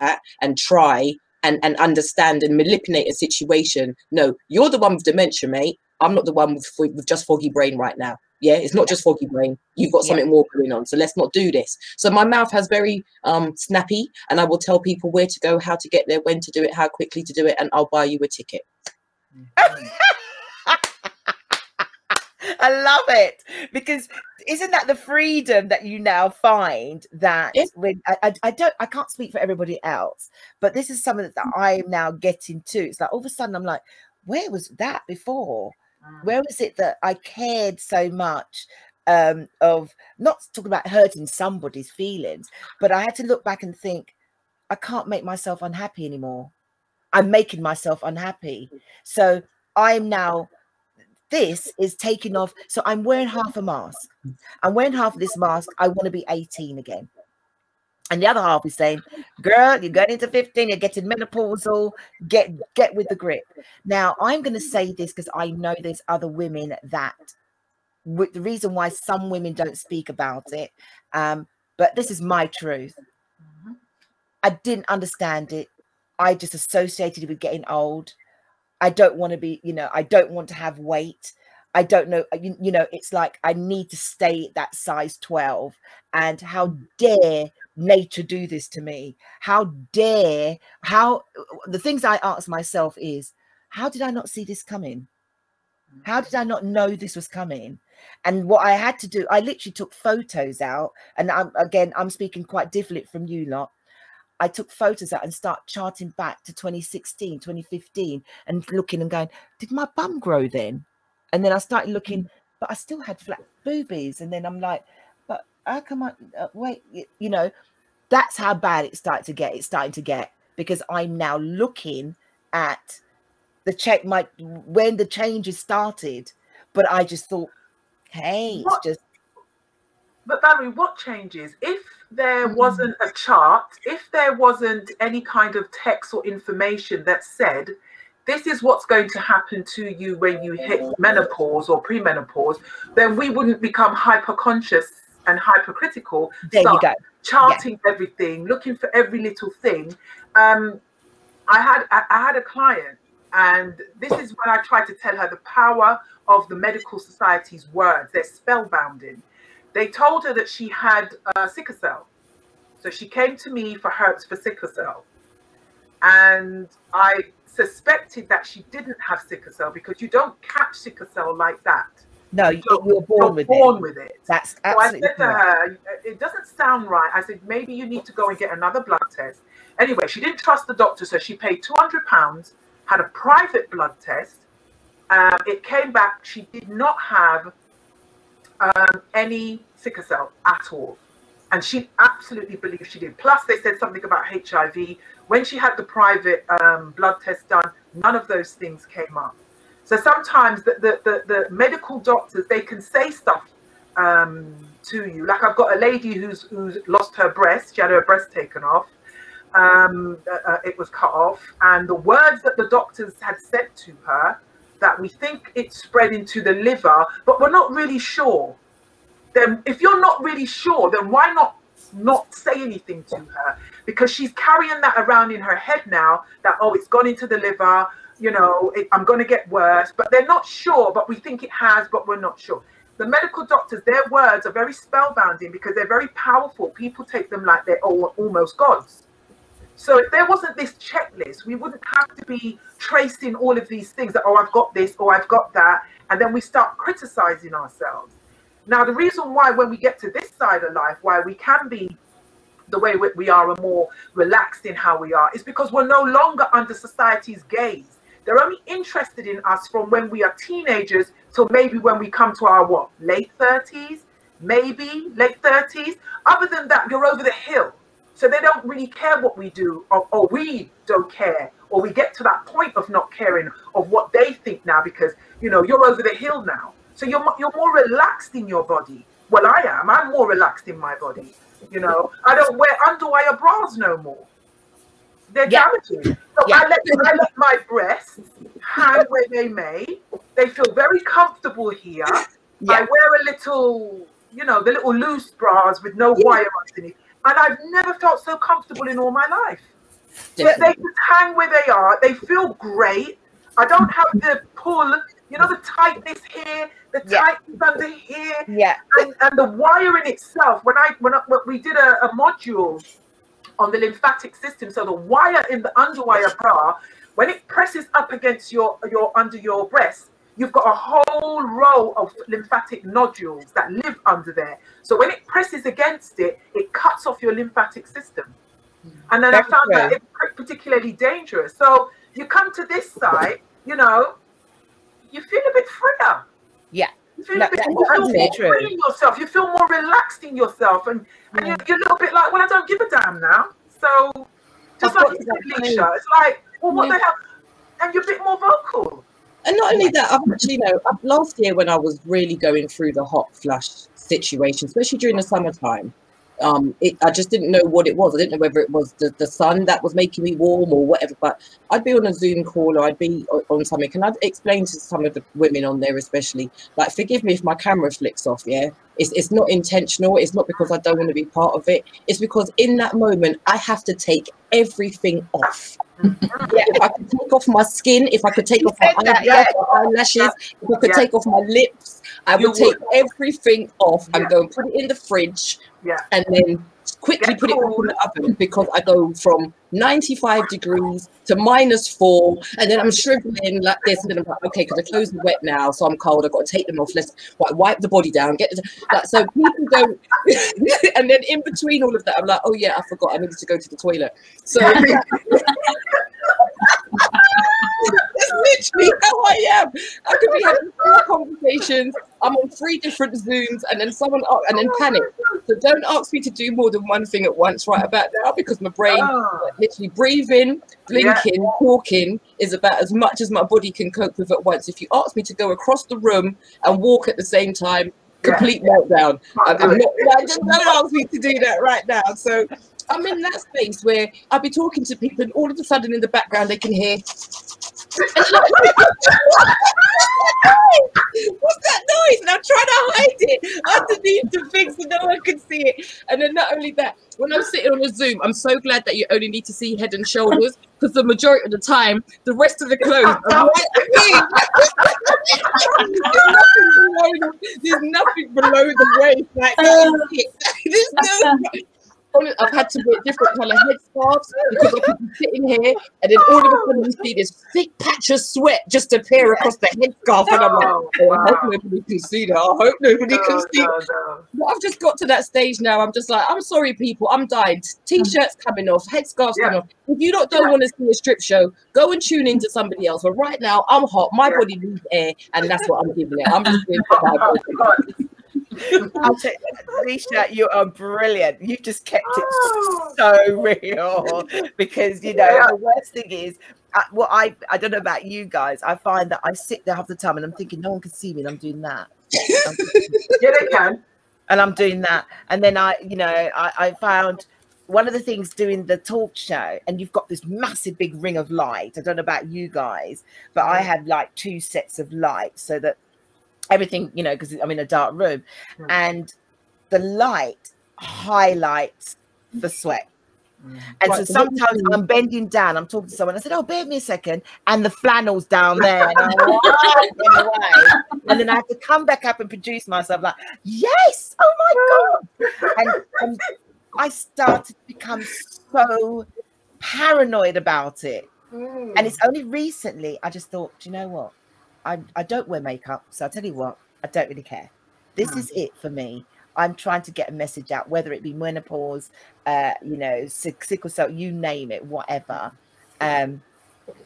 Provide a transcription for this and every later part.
that and try and, and understand and manipulate a situation. No, you're the one with dementia, mate. I'm not the one with, with just foggy brain right now. Yeah, it's not just foggy brain. You've got something yeah. more going on. So let's not do this. So my mouth has very um snappy, and I will tell people where to go, how to get there, when to do it, how quickly to do it, and I'll buy you a ticket. I love it because isn't that the freedom that you now find that yeah. when I, I, don't I can't speak for everybody else, but this is something that I am now getting to. It's like all of a sudden I'm like, where was that before? Mm. Where was it that I cared so much um, of not talking about hurting somebody's feelings, but I had to look back and think, I can't make myself unhappy anymore. I'm making myself unhappy. So I'm now this is taking off. So I'm wearing half a mask. I'm wearing half of this mask. I want to be 18 again. And the other half is saying, girl, you're going into 15, you're getting menopausal, get get with the grip. Now, I'm going to say this because I know there's other women that the reason why some women don't speak about it, um, but this is my truth. I didn't understand it. I just associated it with getting old. I don't want to be, you know, I don't want to have weight. I don't know, you, you know, it's like I need to stay that size 12. And how dare nature do this to me? How dare, how the things I ask myself is, how did I not see this coming? How did I not know this was coming? And what I had to do, I literally took photos out. And I'm again, I'm speaking quite different from you lot. I took photos out and start charting back to 2016, 2015, and looking and going, did my bum grow then? And then I started looking, mm. but I still had flat boobies. And then I'm like, but how come I uh, wait? You know, that's how bad it started to get. It's starting to get because I'm now looking at the check my when the changes started. But I just thought, hey, what? it's just. But Valerie, what changes if there mm-hmm. wasn't a chart, if there wasn't any kind of text or information that said, this is what's going to happen to you when you hit menopause or premenopause, then we wouldn't become hyper conscious and hypercritical. There you go. Charting yeah. everything, looking for every little thing. Um, I had I, I had a client, and this is when I tried to tell her the power of the medical society's words. They're spellbounding. They told her that she had uh, sickle cell. So she came to me for her for sickle cell. And I suspected that she didn't have sickle cell because you don't catch sickle cell like that. No, you, are born, you're with, born it. with it. That's absolutely so I said to her, it doesn't sound right. I said, maybe you need to go and get another blood test. Anyway, she didn't trust the doctor, so she paid £200, had a private blood test. Um, it came back, she did not have um, any sickle cell at all. And she absolutely believed she did. Plus, they said something about HIV. When she had the private um, blood test done, none of those things came up. So sometimes the, the, the, the medical doctors, they can say stuff um, to you. Like I've got a lady who's, who's lost her breast. She had her breast taken off. Um, uh, uh it was cut off. And the words that the doctors had said to her that we think it's spread into the liver, but we're not really sure. Then, if you're not really sure, then why not not say anything to her? Because she's carrying that around in her head now that oh, it's gone into the liver. You know, it, I'm going to get worse, but they're not sure. But we think it has, but we're not sure. The medical doctors, their words are very spellbinding because they're very powerful. People take them like they're all, almost gods. So if there wasn't this checklist, we wouldn't have to be tracing all of these things that, oh, I've got this or I've got that. And then we start criticizing ourselves. Now, the reason why, when we get to this side of life, why we can be the way we are and more relaxed in how we are, is because we're no longer under society's gaze. They're only interested in us from when we are teenagers till maybe when we come to our what, late 30s, maybe late 30s. Other than that, you're over the hill so they don't really care what we do, or, or, we don't care, or we get to that point of not caring of what they think now because you know you're over the hill now. So you're you're more relaxed in your body. Well, I am. I'm more relaxed in my body. You know, I don't wear underwire bras no more. They're yeah. damaging. So yeah. I let I let my breasts hang where they may. They feel very comfortable here. Yeah. I wear a little, you know, the little loose bras with no wire underneath and I've never felt so comfortable in all my life. They, they just hang where they are. They feel great. I don't have the pull, you know, the tightness here, the Yeah. tightness under here, Yeah. and, and the wire in itself. When I when, I, when we did a, a module on the lymphatic system, so the wire in the underwire bra, when it presses up against your your under your breast, you've got a whole row of lymphatic nodules that live under there. So when it presses against it, it cuts off your lymphatic system. And then Very I found that true. it's particularly dangerous. So you come to this side, you know, you feel a bit freer. Yeah. You feel No, a bit more, free in yourself. You feel more relaxed in yourself, and, and you're, you're a little bit like, well, I don't give a damn now. So just I've like got you to said, that point. Leisha, it's like, well, what the hell? And you're a bit more vocal. And not only that, I've actually, you know, last year when I was really going through the hot flash situation, especially during the summertime, um, it, I just didn't know what it was. I didn't know whether it was the, the sun that was making me warm or whatever. But I'd be on a Zoom call or I'd be on something, and I'd explain to some of the women on there, especially, like, forgive me if my camera flicks off. Yeah, it's it's not intentional. It's not because I don't want to be part of it. It's because in that moment I have to take everything off. Yeah, if I could take off my skin, if I could take You off my that, eyebrows, yeah. my eyelashes, if I could Yeah. take off my lips, I would take everything off and Yeah. go and put it in the fridge Yeah. and then quickly Get put it back in the oven because I go from 95 degrees to minus four and then I'm shriveling like this and then I'm like, okay, because the clothes are wet now, so I'm cold, I've got to take them off. Let's wi- wipe the body down, get the, like so people don't and then in between all of that, I'm like, oh yeah, I forgot I needed to go to the toilet. So literally how I am. I could be having three conversations. I'm on three different Zooms, and then someone and then panic. So don't ask me to do more than one thing at once right about now because my brain, Oh, literally breathing, blinking, talking, is about as much as my body can cope with at once. If you ask me to go across the room and walk at the same time, Yeah. complete meltdown. can't I'm do not, just don't ask me to do that right now. So I'm in that space where I'll be talking to people, and all of a sudden in the background they can hear. What's that noise? And I'm trying to hide it underneath the thing so no one can see it. And then not only that, when I'm sitting on a Zoom, I'm so glad that you only need to see head and shoulders because the majority of the time, the rest of the clothes are right below, there's nothing below the waist. Like, there's no. I've had to wear different colour headscarves because I could be sitting here and then all of a sudden you see this thick patch of sweat just appear across the headscarf and I'm like, Oh, oh, I hope nobody can see that. I hope nobody can see. no, no. But I've just got to that stage now. I'm just like, I'm sorry, people. I'm dying. T-shirts coming off, headscarves Yeah. coming off. If you don't, don't Yeah. want to see a strip show, go and tune into somebody else. But right now, I'm hot. My Yeah. body needs air, and that's what I'm giving it. I'm just doing oh, I'll you, Alicia, you are brilliant. You've just kept it Oh. so real because you know Yeah. the worst thing is uh, what I I don't know about you guys. I find that I sit there half the time and I'm thinking no one can see me and I'm doing that. I'm Yeah, they can. and I'm doing that. And then I, you know, I, I found one of the things doing the talk show, and you've got this massive big ring of light. I don't know about you guys, but I have like two sets of lights so that everything, you know, because I'm in a dark room, Mm. and the light highlights the sweat. And Right, so so what you sometimes I'm bending down, I'm talking to someone. I said, Oh, bear me a second. And the flannel's down there. And, I'm "Oh, away. and then I have to come back up and produce myself, like, Yes, oh my God. And, and I started to become so paranoid about it. Mm. And it's only recently I just thought, Do you know what? I, I don't wear makeup. So I'll tell you what, I don't really care. This Mm. is it for me. I'm trying to get a message out, whether it be menopause, uh, you know, sick, sickle cell, you name it, whatever. Um,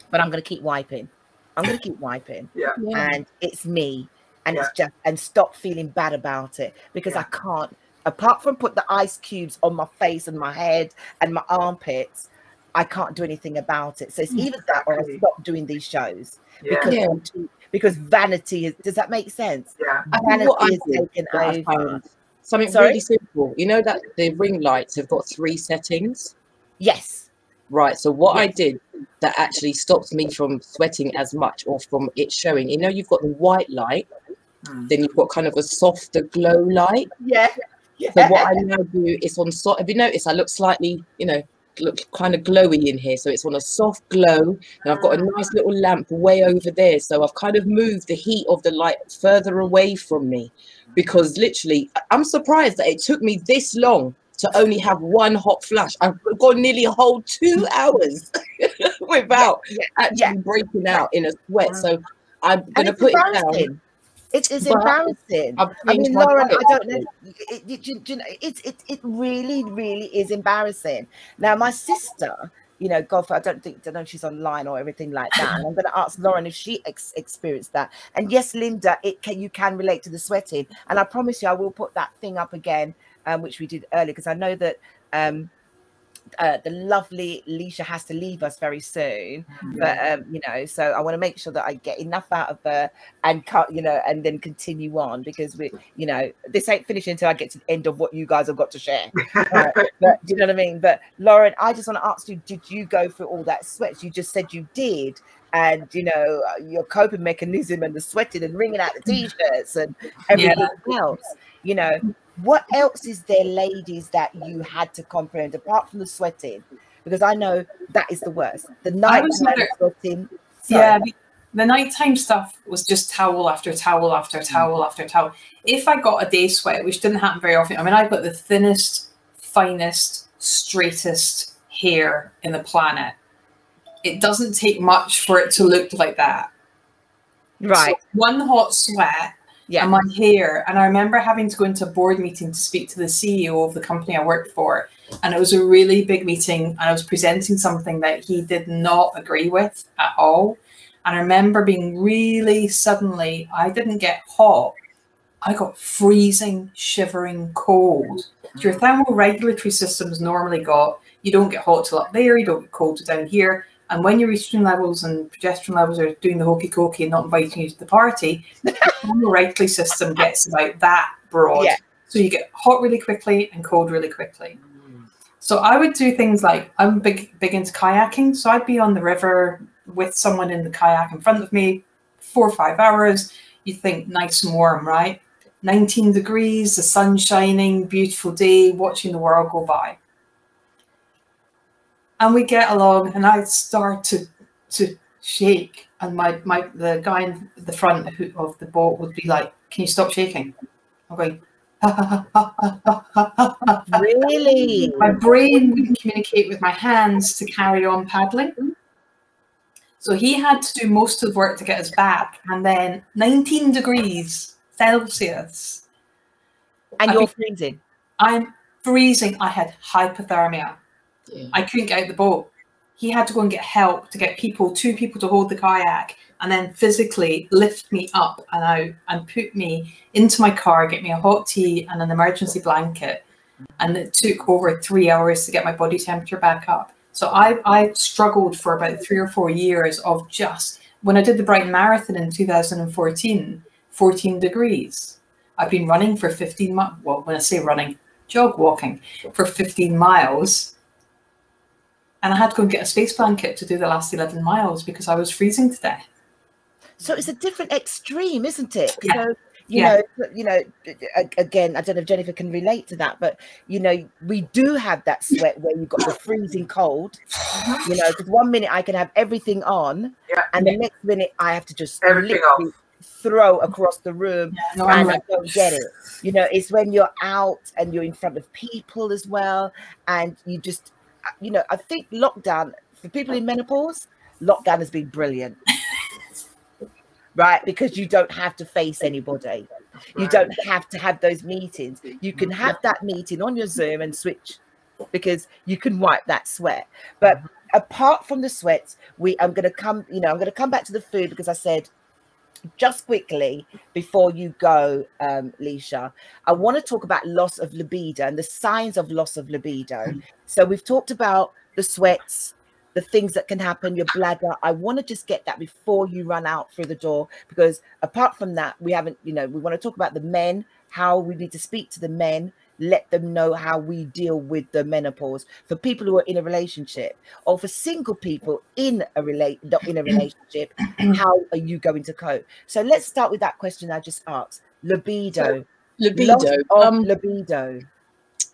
but I'm going to keep wiping. I'm going to keep wiping, yeah. Yeah. and it's me, and Yeah. it's just and stop feeling bad about it because Yeah. I can't. Apart from put the ice cubes on my face and my head and my armpits, I can't do anything about it. So it's either that or I stop doing these shows Yeah. because Yeah. I'm too, because vanity is. Does that make sense? Yeah. Vanity what is did, taken over. something Sorry? really simple. You know that the ring lights have got three settings, Yes. right? So what I did that actually stops me from sweating as much or from it showing. You know, you've got the white light, Mm. then you've got kind of a softer glow light. Yeah. So what I now do is on so. Have you noticed I look slightly, you know, look kind of glowy in here. So it's on a soft glow. And I've got a nice little lamp way over there. So I've kind of moved the heat of the light further away from me because literally I'm surprised that it took me this long to only have one hot flash. I've got nearly a whole two hours without yeah, yeah, actually yeah. breaking out in a sweat. So I'm gonna put it down. It is embarrassing. I mean, Lauren, I don't know. It, it, it, it, it really, really is embarrassing. Now, my sister, you know, God, I don't think, don't know if she's online or everything like that. And I'm going to ask Lauren if she ex- experienced that. And yes, Linda, it can, you can relate to the sweating. And I promise you, I will put that thing up again, um, which we did earlier, because I know that um, uh, the lovely Leisha has to leave us very soon, mm-hmm. but um, you know, so I want to make sure that I get enough out of her and cut, you know, and then continue on because we, you know, this ain't finishing until I get to the end of what you guys have got to share. but do you know what I mean? But Lauren, I just want to ask you: Did you go through all that sweat? You just said you did, and you know your coping mechanism and the sweating and wringing out the t-shirts and everything yeah. else. You know, what else is there, ladies, that you had to comprehend apart from the sweating? Because I know that is the worst. The night sweating. Sorry. Yeah, the, the nighttime stuff was just towel after towel after mm. towel after towel. If I got a day sweat, which didn't happen very often, I mean, I've got the thinnest, finest, straightest hair in the planet. It doesn't take much for it to look like that. Right. So one hot sweat yeah. and my hair. And I remember having to go into a board meeting to speak to the CEO of the company I worked for. And it was a really big meeting. And I was presenting something that he did not agree with at all. And I remember being really suddenly, I didn't get hot. I got freezing, shivering cold. Your mm. thermoregulatory system's normally got, you don't get hot till up there, you don't get cold till down here. And when your estrogen levels and progesterone levels are doing the hokey cokey and not inviting you to the party, the regulatory system gets about that broad. Yeah. So you get hot really quickly and cold really quickly. So I would do things like I'm big big into kayaking. So I'd be on the river with someone in the kayak in front of me, four or five hours. You think nice and warm, right? 19 degrees, the sun shining, beautiful day, watching the world go by and we get along and I start to to shake and my my the guy in the front of the boat would be like, "Can you stop shaking?" I'm going. really? My brain wouldn't communicate with my hands to carry on paddling. So he had to do most of the work to get us back. And then 19 degrees Celsius. And you're freezing. I'm freezing. I had hypothermia. Yeah. I couldn't get out the boat. He had to go and get help to get people, two people to hold the kayak, and then physically lift me up and out and put me into my car, get me a hot tea and an emergency blanket. And it took over three hours to get my body temperature back up. So I, I struggled for about three or four years of just when I did the Brighton Marathon in 2014, 14 degrees. I've been running for 15 miles. Well, when I say running, jog walking for 15 miles and I had to go and get a space blanket to do the last 11 miles because I was freezing to death. So it's a different extreme, isn't it? Yeah. So, you yeah. know, you know, again, I don't know if Jennifer can relate to that, but you know, we do have that sweat where you've got the freezing cold. Uh-huh. You know, because one minute I can have everything on, yeah. and the next minute I have to just literally throw across the room yeah, no, and I don't get it. You know, it's when you're out and you're in front of people as well, and you just you know, I think lockdown for people in menopause, lockdown has been brilliant. right? Because you don't have to face anybody. You don't have to have those meetings. You can have that meeting on your Zoom and switch because you can wipe that sweat. But mm-hmm. apart from the sweats, we I'm gonna come, you know, I'm gonna come back to the food because I said just quickly before you go, um, Leisha, I want to talk about loss of libido and the signs of loss of libido. Mm. So we've talked about the sweats, the things that can happen, your bladder. I want to just get that before you run out through the door because apart from that, we haven't, you know, we want to talk about the men, how we need to speak to the men let them know how we deal with the menopause for people who are in a relationship or for single people in a relate not in a relationship how are you going to cope so let's start with that question i just asked libido libido um libido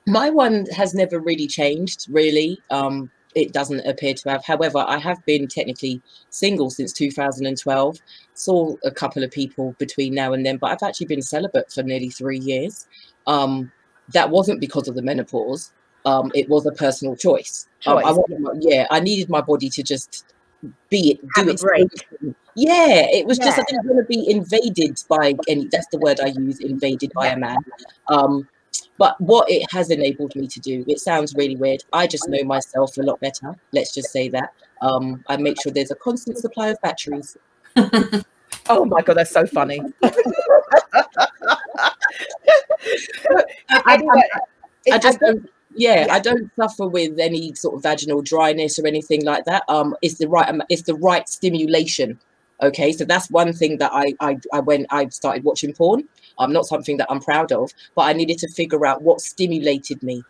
my one has never really changed, really. Um, it doesn't appear to have. However, I have been technically single since 2012. Saw a couple of people between now and then, but I've actually been celibate for nearly three years. Um, that wasn't because of the menopause. Um, it was a personal choice. Um, choice. I yeah, I needed my body to just be it, do it. break. Yeah, it was yeah. just I didn't want to be invaded by any. That's the word I use, invaded by a man. Um, but what it has enabled me to do, it sounds really weird. I just know myself a lot better. Let's just say that. Um, I make sure there's a constant supply of batteries. oh my god, that's so funny. I, I, I, just don't yeah, yeah, I don't suffer with any sort of vaginal dryness or anything like that. Um, it's the right it's the right stimulation. Okay, so that's one thing that I I, I when I started watching porn. Um, not something that I'm proud of, but I needed to figure out what stimulated me.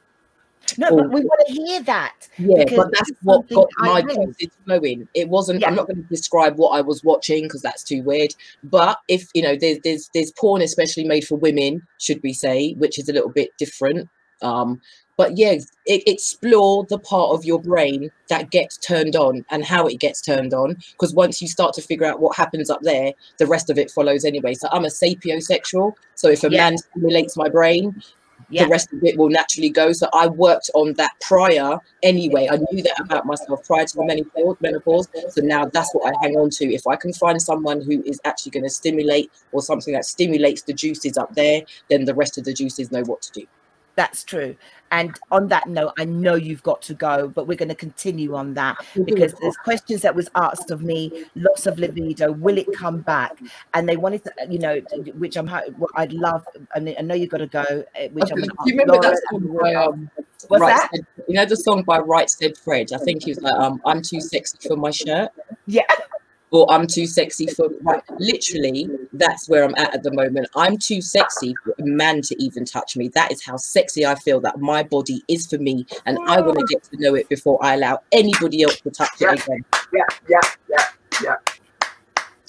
No, or, but we want to hear that. Yeah, but that's what got my juices flowing. It wasn't. Yeah. I'm not going to describe what I was watching because that's too weird. But if you know, there's there's there's porn especially made for women, should we say, which is a little bit different. Um, but yeah it, explore the part of your brain that gets turned on and how it gets turned on because once you start to figure out what happens up there the rest of it follows anyway so i'm a sapiosexual so if a yeah. man stimulates my brain yeah. the rest of it will naturally go. So i worked on that prior anyway. I knew that about myself prior to the menopause, menopause. So now that's what i hang on to. If i can find someone who is actually going to stimulate or something that stimulates the juices up there then the rest of the juices know what to do that's true. And on that note, I know you've got to go, but we're going to continue on that because there's questions that was asked of me, loss of libido, will it come back? And they wanted to, you know, which I'm, I'd love, and I know you've got to go, eh, which I'm Do you remember Laura that song by, um, What's right that? Said, you know the song by Right Said Fred? I think he was like, um, I'm too sexy for my shirt. Yeah or I'm too sexy for like literally that's where I'm at at the moment. I'm too sexy for a man to even touch me. That is how sexy I feel that my body is for me, and I want to get to know it before I allow anybody else to touch yeah, it again. Yeah, yeah, yeah, yeah.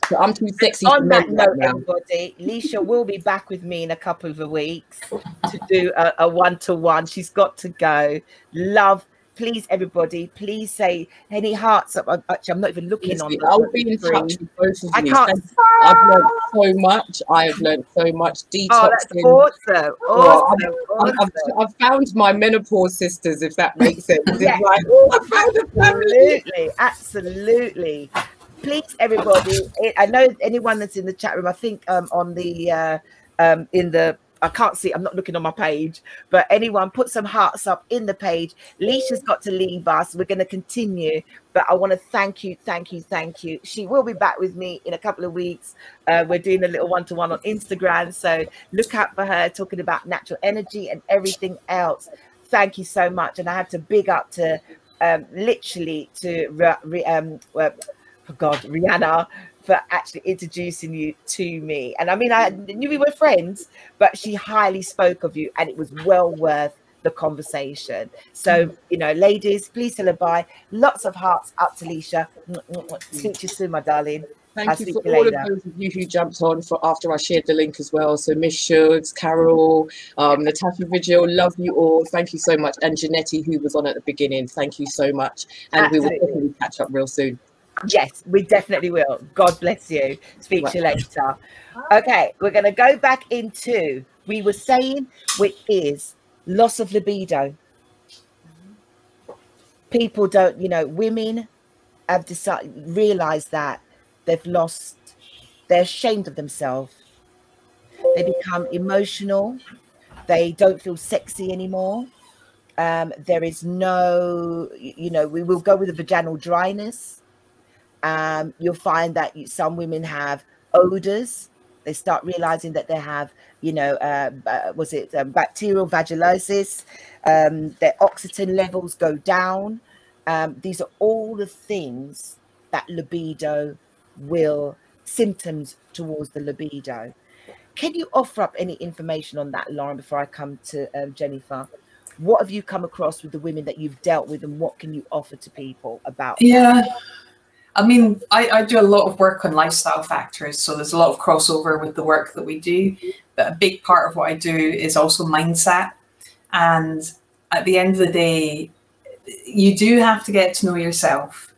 So I'm too sexy. On that note, right everybody, Leisha will be back with me in a couple of weeks to do a one to one. She's got to go. Love please, everybody, please say any hearts up. Actually, I'm not even looking on. I'll be in touch with both of I you. Can't. I've learned so much. I have learned so much. Detoxing. Oh, that's awesome. Awesome. I've, awesome. I've, I've, found my menopause sisters, if that makes sense. yeah. like, oh, absolutely, absolutely. Please, everybody. I know anyone that's in the chat room. I think um, on the uh, um, in the I can't see, I'm not looking on my page, but anyone put some hearts up in the page. Leisha's got to leave us. We're going to continue, but I want to thank you, thank you, thank you. She will be back with me in a couple of weeks. Uh, we're doing a little one to one on Instagram. So look out for her talking about natural energy and everything else. Thank you so much. And I have to big up to um, literally to re, um, well, oh God, Rihanna for actually introducing you to me. And I mean, I knew we were friends, but she highly spoke of you, and it was well worth the conversation. So, you know, ladies, please tell her bye. Lots of hearts up to Leisha. Speak to you soon, my darling. Thank I'll you for you all later. of those of you who jumped on for after I shared the link as well. So Miss Shugs, Carol, um, Natasha Vigil, love you all. Thank you so much. And Janetti, who was on at the beginning, thank you so much. And Absolutely. we will definitely catch up real soon. Yes, we definitely will. God bless you. Speak to you later. Okay, we're going to go back into we were saying, which is loss of libido. People don't, you know, women have decided realized that they've lost, they're ashamed of themselves. They become emotional. They don't feel sexy anymore. Um, there is no, you know, we will go with the vaginal dryness um, you'll find that you, some women have odors. They start realizing that they have, you know, uh, uh, was it um, bacterial vaginosis? Um, their oxygen levels go down. Um, these are all the things that libido will symptoms towards the libido. Can you offer up any information on that, Lauren, before I come to um, Jennifer? What have you come across with the women that you've dealt with, and what can you offer to people about? Yeah. That? I mean, I, I do a lot of work on lifestyle factors, so there's a lot of crossover with the work that we do. But a big part of what I do is also mindset. And at the end of the day, you do have to get to know yourself.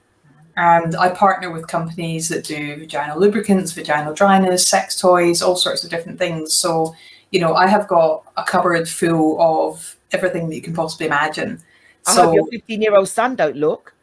And I partner with companies that do vaginal lubricants, vaginal dryness, sex toys, all sorts of different things. So, you know, I have got a cupboard full of everything that you can possibly imagine. I so, hope your 15 year old son don't look.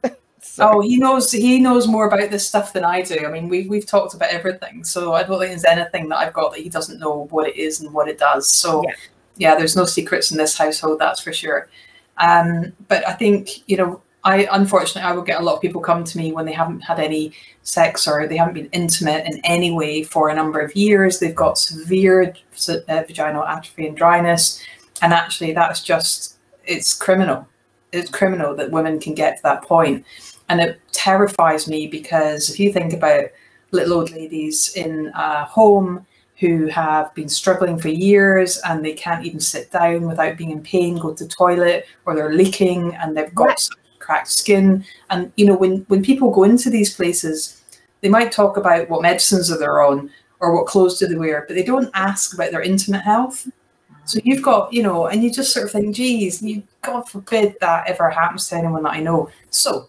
Oh, he knows he knows more about this stuff than I do. I mean, we've we've talked about everything, so I don't think there's anything that I've got that he doesn't know what it is and what it does. So, yeah, yeah there's no secrets in this household, that's for sure. Um, but I think you know, I unfortunately I will get a lot of people come to me when they haven't had any sex or they haven't been intimate in any way for a number of years. They've got severe uh, vaginal atrophy and dryness, and actually that's just it's criminal. It's criminal that women can get to that point and it terrifies me because if you think about little old ladies in a home who have been struggling for years and they can't even sit down without being in pain, go to the toilet, or they're leaking and they've got right. cracked skin. And you know, when when people go into these places, they might talk about what medicines are they're on or what clothes do they wear, but they don't ask about their intimate health. So you've got, you know, and you just sort of think, geez, you God forbid that ever happens to anyone that I know. So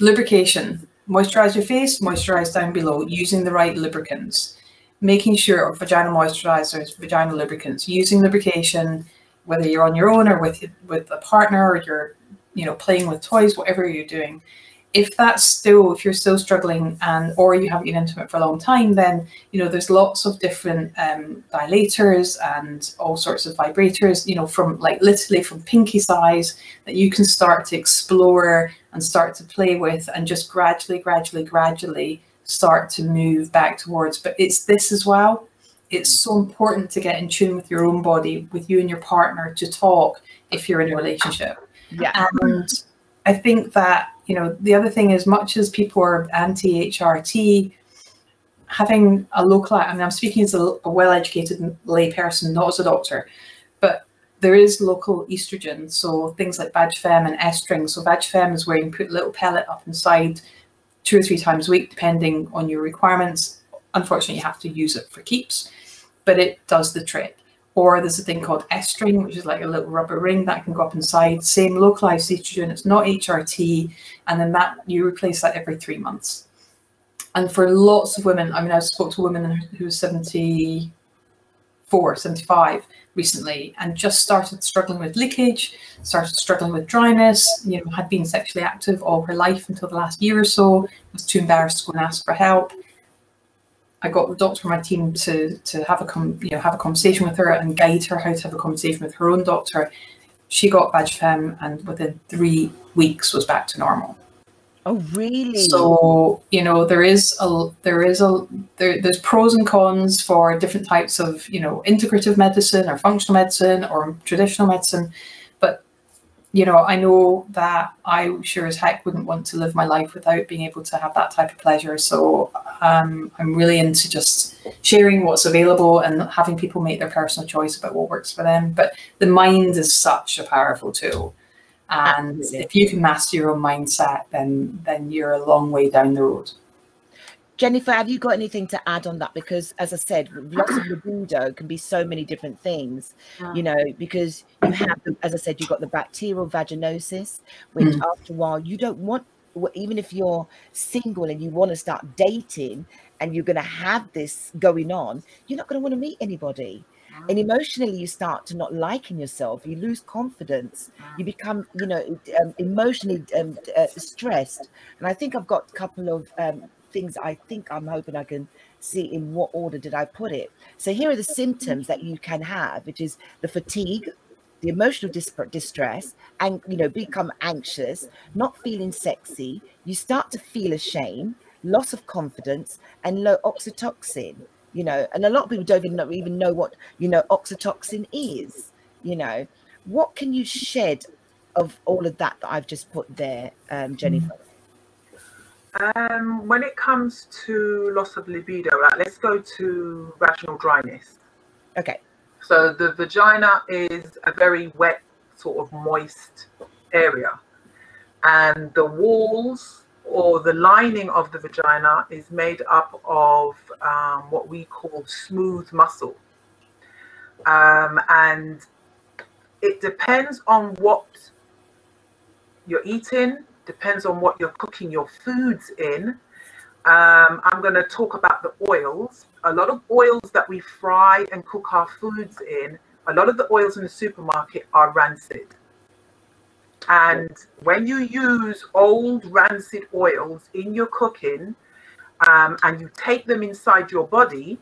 Lubrication. Moisturize your face, moisturize down below using the right lubricants. Making sure vaginal moisturizers, vaginal lubricants, using lubrication, whether you're on your own or with with a partner or you're, you know, playing with toys, whatever you're doing, if that's still if you're still struggling and or you haven't been intimate for a long time then you know there's lots of different um, dilators and all sorts of vibrators you know from like literally from pinky size that you can start to explore and start to play with and just gradually gradually gradually start to move back towards. But it's this as well. It's so important to get in tune with your own body with you and your partner to talk if you're in a relationship. Yeah. And i think that you know, the other thing is much as people are anti-HRT, having a local, I mean, I'm speaking as a, a well-educated lay person, not as a doctor, but there is local estrogen. So things like Vagifem and Estring. So Vagifem is where you put a little pellet up inside two or three times a week, depending on your requirements. Unfortunately, you have to use it for keeps, but it does the trick. Or there's a thing called Estring, which is like a little rubber ring that can go up inside. Same localized estrogen, it's not HRT. And then that you replace that every three months. And for lots of women, I mean, I spoke to a woman who was 74, 75 recently and just started struggling with leakage, started struggling with dryness, you know, had been sexually active all her life until the last year or so, was too embarrassed to go and ask for help. I got the doctor from my team to to have a com, you know have a conversation with her and guide her how to have a conversation with her own doctor. She got Vagifem and within three weeks was back to normal. Oh, really? So you know there is a there is a there, there's pros and cons for different types of you know integrative medicine or functional medicine or traditional medicine but you know, I know that I sure as heck wouldn't want to live my life without being able to have that type of pleasure. So um, I'm really into just sharing what's available and having people make their personal choice about what works for them. But the mind is such a powerful tool. And Absolutely. if you can master your own mindset, then then you're a long way down the road. Jennifer, have you got anything to add on that? Because as I said, lots of libido can be so many different things, yeah. you know, because you have, as I said, you've got the bacterial vaginosis, which mm. after a while you don't want, even if you're single and you want to start dating and you're going to have this going on, you're not going to want to meet anybody. And emotionally, you start to not liking yourself. You lose confidence. You become, you know, um, emotionally um, uh, stressed. And I think I've got a couple of um, things I think I'm hoping I can see in what order did I put it. So here are the symptoms that you can have, which is the fatigue, the emotional dis- distress, and you know, become anxious, not feeling sexy. You start to feel ashamed, loss of confidence, and low oxytocin. You know, and a lot of people don't even know, even know what you know oxytocin is. You know, what can you shed of all of that that I've just put there, um, Jennifer? Mm-hmm. Um, when it comes to loss of libido, like let's go to vaginal dryness. Okay. So the vagina is a very wet, sort of moist area, and the walls or the lining of the vagina is made up of um, what we call smooth muscle. Um, and it depends on what you're eating, depends on what you're cooking your foods in. Um, I'm going to talk about the oils. A lot of oils that we fry and cook our foods in, a lot of the oils in the supermarket are rancid. And when you use old rancid oils in your cooking um, and you take them inside your body,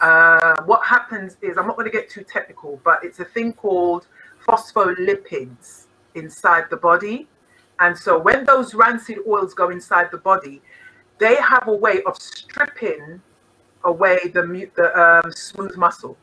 uh, what happens is, I'm not going to get too technical, but it's a thing called phospholipids inside the body. And so when those rancid oils go inside the body, they have a way of stripping away the, the um, smooth muscle.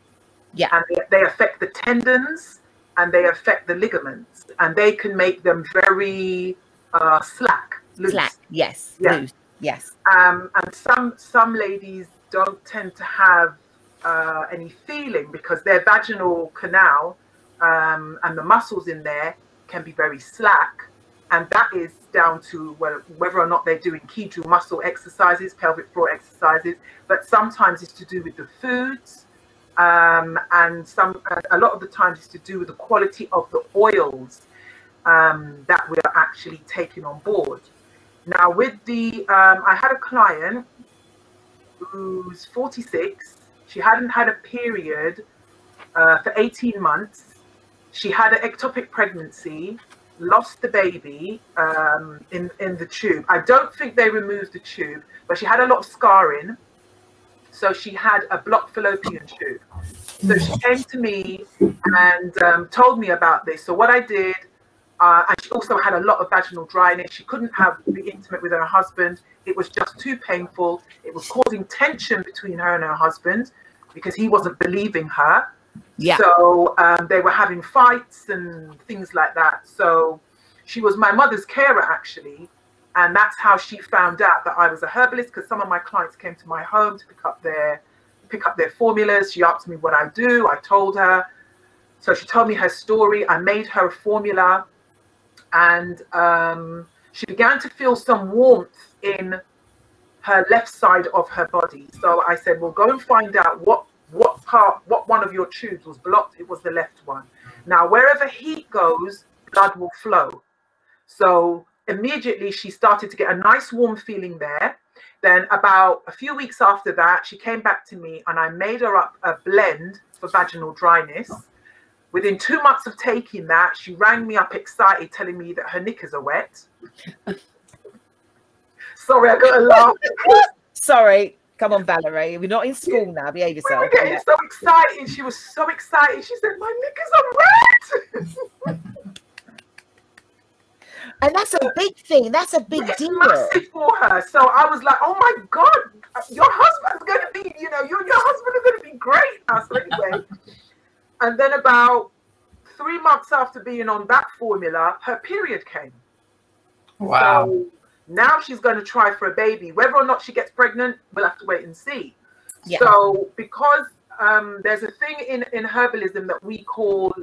Yeah. And they, they affect the tendons and they affect the ligaments and they can make them very uh, slack. Loose. Slack, yes. Yeah. Loose. Yes. Um, and some some ladies don't tend to have uh, any feeling because their vaginal canal um, and the muscles in there can be very slack. And that is down to whether or not they're doing Kegel muscle exercises, pelvic floor exercises, but sometimes it's to do with the foods. Um, and some a lot of the times it's to do with the quality of the oils um, that we are actually taking on board. Now, with the, um, I had a client who's 46 she hadn't had a period uh, for 18 months. She had an ectopic pregnancy, lost the baby um, in, in the tube. I don't think they removed the tube, but she had a lot of scarring. So she had a blocked fallopian tube. So she came to me and um, told me about this. So what I did, uh, and she also had a lot of vaginal dryness. She couldn't have be intimate with her husband. It was just too painful. It was causing tension between her and her husband because he wasn't believing her. Yeah. So um, they were having fights and things like that. So she was my mother's carer actually, and that's how she found out that I was a herbalist because some of my clients came to my home to pick up their pick up their formulas. She asked me what I do. I told her. So she told me her story. I made her a formula, and um, she began to feel some warmth in her left side of her body. So I said, well, go and find out what what part, what one of your tubes was blocked. It was the left one. Now, wherever heat goes, blood will flow. So immediately she started to get a nice warm feeling there. Then about a few weeks after that, she came back to me and I made her up a blend for vaginal dryness. Within two months of taking that, she rang me up excited, telling me that her knickers are wet. Sorry, I got a laugh. Sorry. Come on, Valerie. Eh? We're not in school now. Behave yourself. We were getting so excited. She was so excited. She said, My knickers are red. and that's a big thing. That's a big it's deal. Massive for her. So I was like, Oh my God, your husband's going to be, you know, you and your husband are going to be great. Now, so anyway. and then about three months after being on that formula, her period came. Wow. So now she's going to try for a baby. Whether or not she gets pregnant, we'll have to wait and see. Yeah. So because um, there's a thing in, in herbalism that we call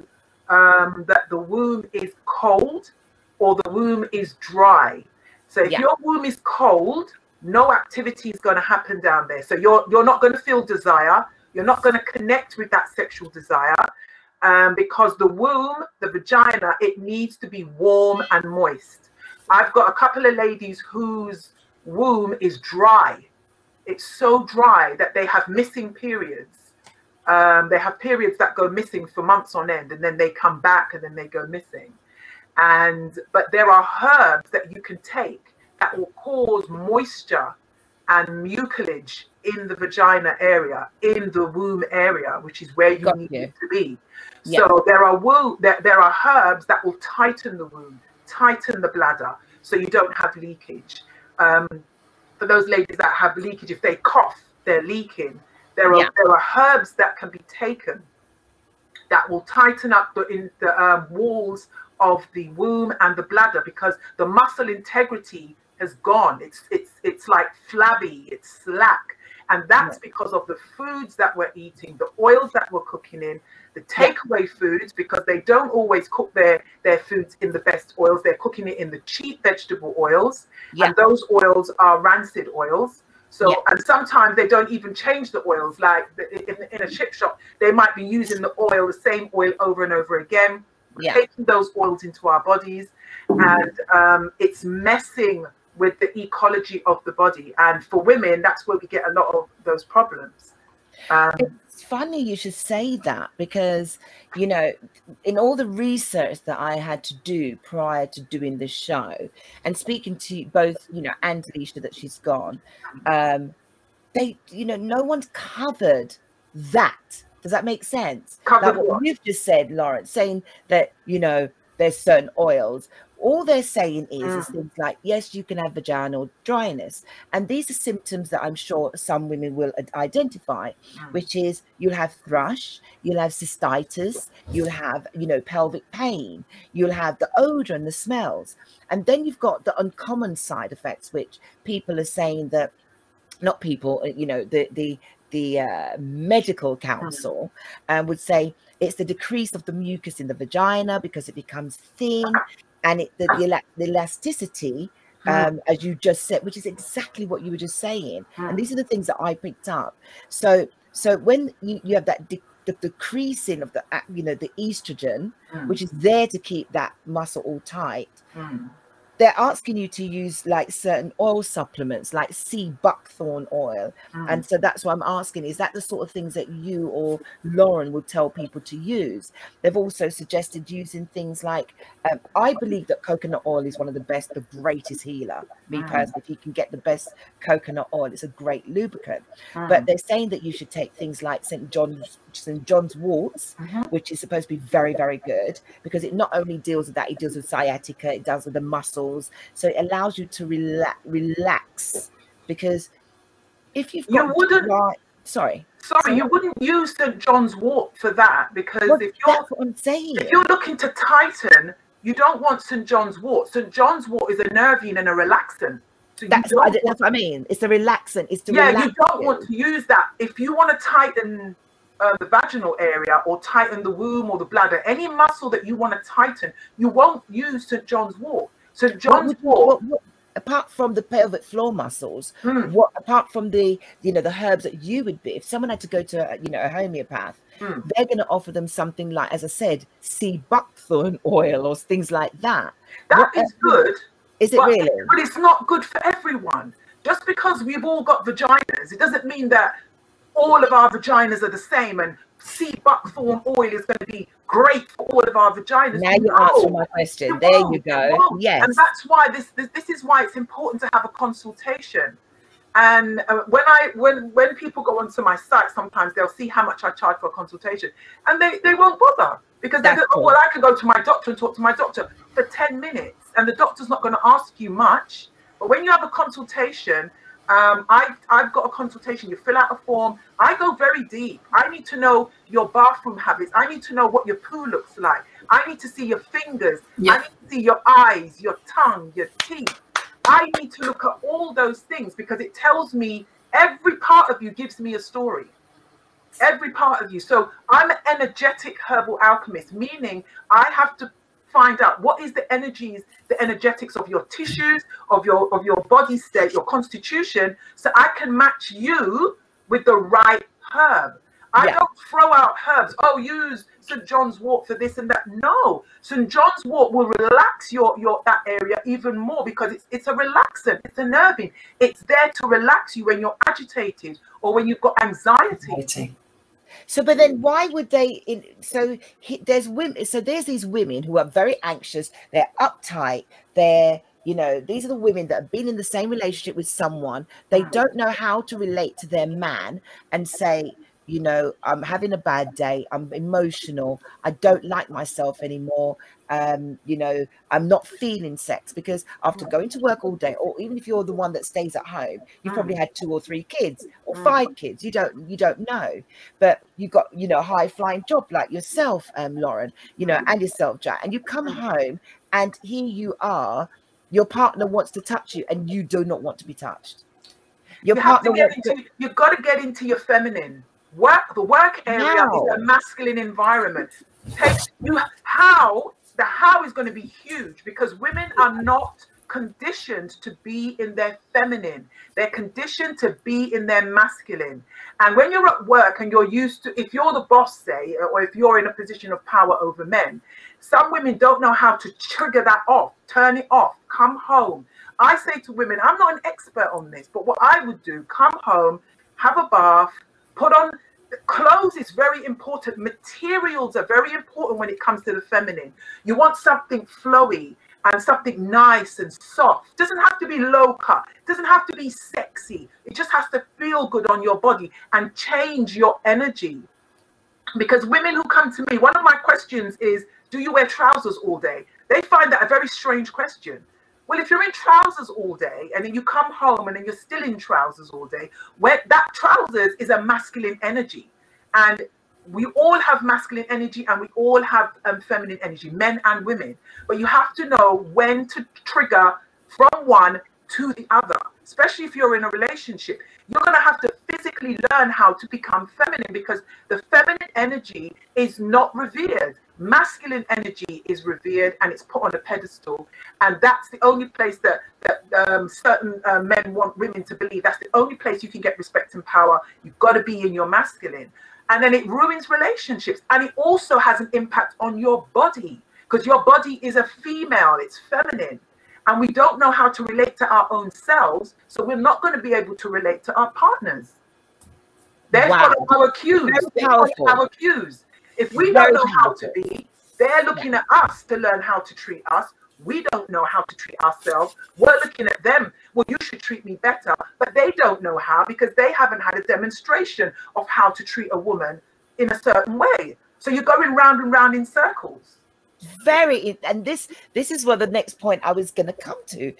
um, that the womb is cold or the womb is dry. So if yeah. your womb is cold, no activity is going to happen down there. So you're you're not going to feel desire. You're not going to connect with that sexual desire um, because the womb, the vagina, it needs to be warm and moist. I've got a couple of ladies whose womb is dry. It's so dry that they have missing periods. Um, they have periods that go missing for months on end, and then they come back, and then they go missing. And but there are herbs that you can take that will cause moisture and mucilage in the vagina area, in the womb area, which is where you Got need you. it to be. Yeah. So there are womb there, there are herbs that will tighten the womb tighten the bladder so you don't have leakage. Um, for those ladies that have leakage, if they cough, they're leaking. There are yeah. there are herbs that can be taken that will tighten up the in the um, walls of the womb and the bladder because the muscle integrity has gone. It's it's it's like flabby, it's slack, and that's yeah. because of the foods that we're eating, the oils that we're cooking in, the takeaway yeah. foods because they don't always cook their their foods in the best oils they're cooking it in the cheap vegetable oils yeah. and those oils are rancid oils So, and sometimes they don't even change the oils. Like in, in a chip shop, they might be using the oil, the same oil over and over again, taking those oils into our bodies, and um, it's messing with the ecology of the body. And for women, that's where we get a lot of those problems. Um, it's funny you should say that because, you know, in all the research that I had to do prior to doing this show and speaking to both, you know, and Alicia that she's gone, um, they, you know, no one's covered that. Does that make sense? Covered like what you've just said, Lauren, saying that, you know, there's certain oils all they're saying is, mm. is things like, yes, you can have vaginal dryness. And these are symptoms that I'm sure some women will identify, mm. which is you'll have thrush, you'll have cystitis, you'll have, you know, pelvic pain, you'll have the odor and the smells. And then you've got the uncommon side effects, which people are saying that not people, uh, you know, the the the uh, medical mm. council um, would say it's the decrease of the mucus in the vagina because it becomes thin and it, the, the, the elasticity hmm. um, as you just said, which is exactly what you were just saying. And hmm. these are the things that I picked up. So, so when you, you have that de- the decreasing of the, you know, the estrogen, mm. which is there to keep that muscle all tight, mm they're asking you to use like certain oil supplements like sea buckthorn oil mm. and so that's what i'm asking is that the sort of things that you or lauren would tell people to use they've also suggested using things like um, i believe that coconut oil is one of the best the greatest healer me mm. personally if you can get the best coconut oil it's a great lubricant mm. but they're saying that you should take things like st john's st john's worts mm-hmm. which is supposed to be very very good because it not only deals with that it deals with sciatica it deals with the muscle So it allows you to relax, relax because if you've got you wouldn't, dry, sorry. Sorry, you wouldn't use St. John's wort for that because well, if you're if you're looking to tighten, you don't want St. John's wort. St. John's wort is a nervine and a relaxant. So that's, what I, that's what I mean. It's a relaxant. It's to yeah. Relax you don't want to use that if you want to tighten uh, the vaginal area or tighten the womb or the bladder. Any muscle that you want to tighten, you won't use St. John's wort. So John's what, what, what, apart from the pelvic floor muscles, mm. what apart from the you know the herbs that you would be, if someone had to go to a, you know a homeopath, mm. they're going to offer them something like, as I said, sea buckthorn oil or things like that. That what, is good. Is it but, really? But it's not good for everyone. Just because we've all got vaginas, it doesn't mean that all of our vaginas are the same and sea buckthorn oil is going to be great for all of our vaginas. Now you no, answer my question. There you go. Yes. And that's why this, this, this is why it's important to have a consultation. And uh, when I when when people go onto my site, sometimes they'll see how much I charge for a consultation, and they, they won't bother because they go, oh, well, I can go to my doctor and talk to my doctor for 10 minutes, and the doctor's not going to ask you much. But when you have a consultation, um, I, I've got a consultation. You fill out a form. I go very deep. I need to know your bathroom habits. I need to know what your poo looks like. I need to see your fingers. Yeah. I need to see your eyes, your tongue, your teeth. I need to look at all those things because it tells me every part of you gives me a story. Every part of you. So I'm an energetic herbal alchemist, meaning I have to find out what is the energies, the energetics of your tissues, of your of your body state, your constitution, so I can match you with the right herb. I yeah. don't throw out herbs. Oh, use St. John's wort for this and that. No, St. John's wort will relax your your that area even more because it's it's a relaxant. It's a nervine. It's there to relax you when you're agitated or when you've got anxiety. anxiety. So, but then why would they? In, so he, there's women. So there's these women who are very anxious. They're uptight. They're you know these are the women that have been in the same relationship with someone. They don't know how to relate to their man and say, you know, I'm having a bad day. I'm emotional. I don't like myself anymore. Um, you know, I'm not feeling sex because after mm. going to work all day, or even if you're the one that stays at home, you've probably mm. had two or three kids or mm. five kids. You don't, you don't know, but you've got, you know, a high flying job like yourself, um, Lauren, you know, and yourself, Jack, and you come home and here you are, your partner wants to touch you and you do not want to be touched. Your you partner have to get into, to, you've got to get into your feminine Work the work area no. is a masculine environment. Take you how the how is going to be huge because women are not conditioned to be in their feminine. They're conditioned to be in their masculine. And when you're at work and you're used to, if you're the boss, say, or if you're in a position of power over men, some women don't know how to trigger that off, turn it off, come home. I say to women, I'm not an expert on this, but what I would do, come home, have a bath, put on clothes is very important. Materials are very important when it comes to the feminine. You want something flowy and something nice and soft. Doesn't have to be low cut. Doesn't have to be sexy. It just has to feel good on your body and change your energy. Because women who come to me, one of my questions is, do you wear trousers all day? They find that a very strange question. Well, if you're in trousers all day and then you come home and then you're still in trousers all day, where that trousers is a masculine energy. And we all have masculine energy and we all have um, feminine energy, men and women. But you have to know when to trigger from one to the other, especially if you're in a relationship. You're going to have to physically learn how to become feminine because the feminine energy is not revered. Masculine energy is revered and it's put on a pedestal. And that's the only place that, that um, certain uh, men want women to believe. That's the only place you can get respect and power. You've got to be in your masculine and then it ruins relationships and it also has an impact on your body because your body is a female it's feminine and we don't know how to relate to our own selves so we're not going to be able to relate to our partners they're wow. our cues our cues if we don't know how to be they're looking yeah. at us to learn how to treat us we don't know how to treat ourselves. We're looking at them. Well, you should treat me better. But they don't know how because they haven't had a demonstration of how to treat a woman in a certain way. So you're going round and round in circles. Very, and this this is where the next point I was going to come to,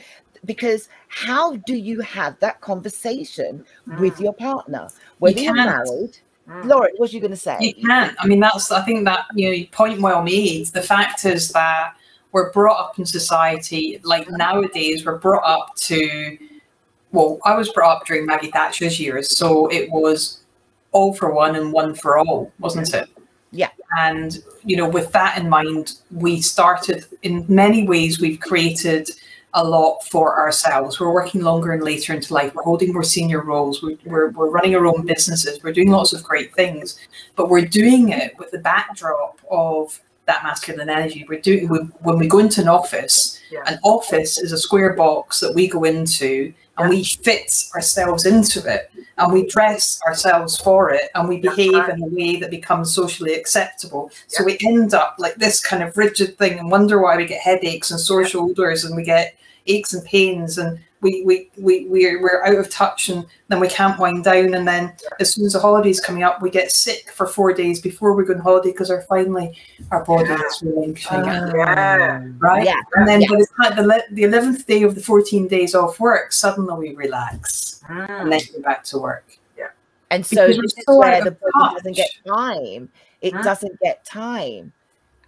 because how do you have that conversation mm. with your partner when you are married? Mm. Laura, what was you going to say? You can't. I mean, that's. I think that you know, point well made. The fact is that we're brought up in society like nowadays we're brought up to well i was brought up during maggie thatcher's years so it was all for one and one for all wasn't it yeah and you know with that in mind we started in many ways we've created a lot for ourselves we're working longer and later into life we're holding more senior roles we're, we're, we're running our own businesses we're doing lots of great things but we're doing it with the backdrop of that masculine energy. We're doing we, when we go into an office. Yeah. An office is a square box that we go into and we fit ourselves into it and we dress ourselves for it and we behave in a way that becomes socially acceptable. So we end up like this kind of rigid thing and wonder why we get headaches and sore shoulders and we get aches and pains and we we we we're, we're out of touch and then we can't wind down and then as soon as the holidays coming up we get sick for four days before we go on holiday because our finally our body is relinquishing uh, yeah. right yeah. and then yeah. by the time the, the 11th day of the 14 days off work suddenly we relax mm. and then go back to work yeah and so this is where the body doesn't get time it mm. doesn't get time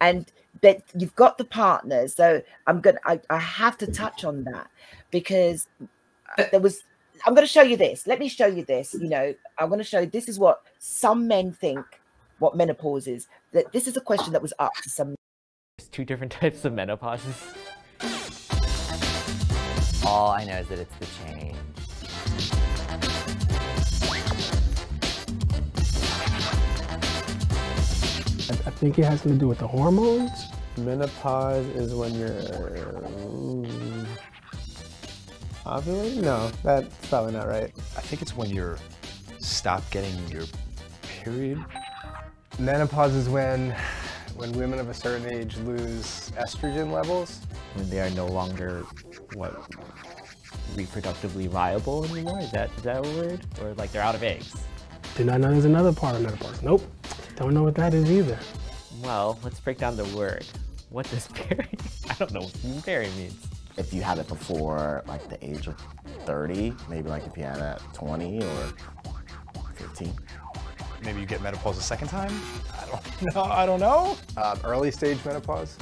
and but you've got the partners so i'm gonna I, I have to touch on that because uh, there was I'm going to show you this. Let me show you this. You know, I'm going to show you this is what some men think what menopause is. That this is a question that was up to some. There's two different types of menopauses. All I know is that it's the change. I think it has something to do with the hormones. Menopause is when you're mm, Ovulating? No, that's probably not right. I think it's when you're stop getting your period. Menopause is when when women of a certain age lose estrogen levels. When they are no longer what reproductively viable anymore? Is that is that a word? Or like they're out of eggs? Did not know there's another part of menopause. Nope. I don't know what that is either. Well, let's break down the word. What does period? I don't know what period means if you had it before like the age of 30, maybe like if you had it at 20 or 15. Maybe you get menopause a second time? I don't know. I don't know. Um, early stage menopause?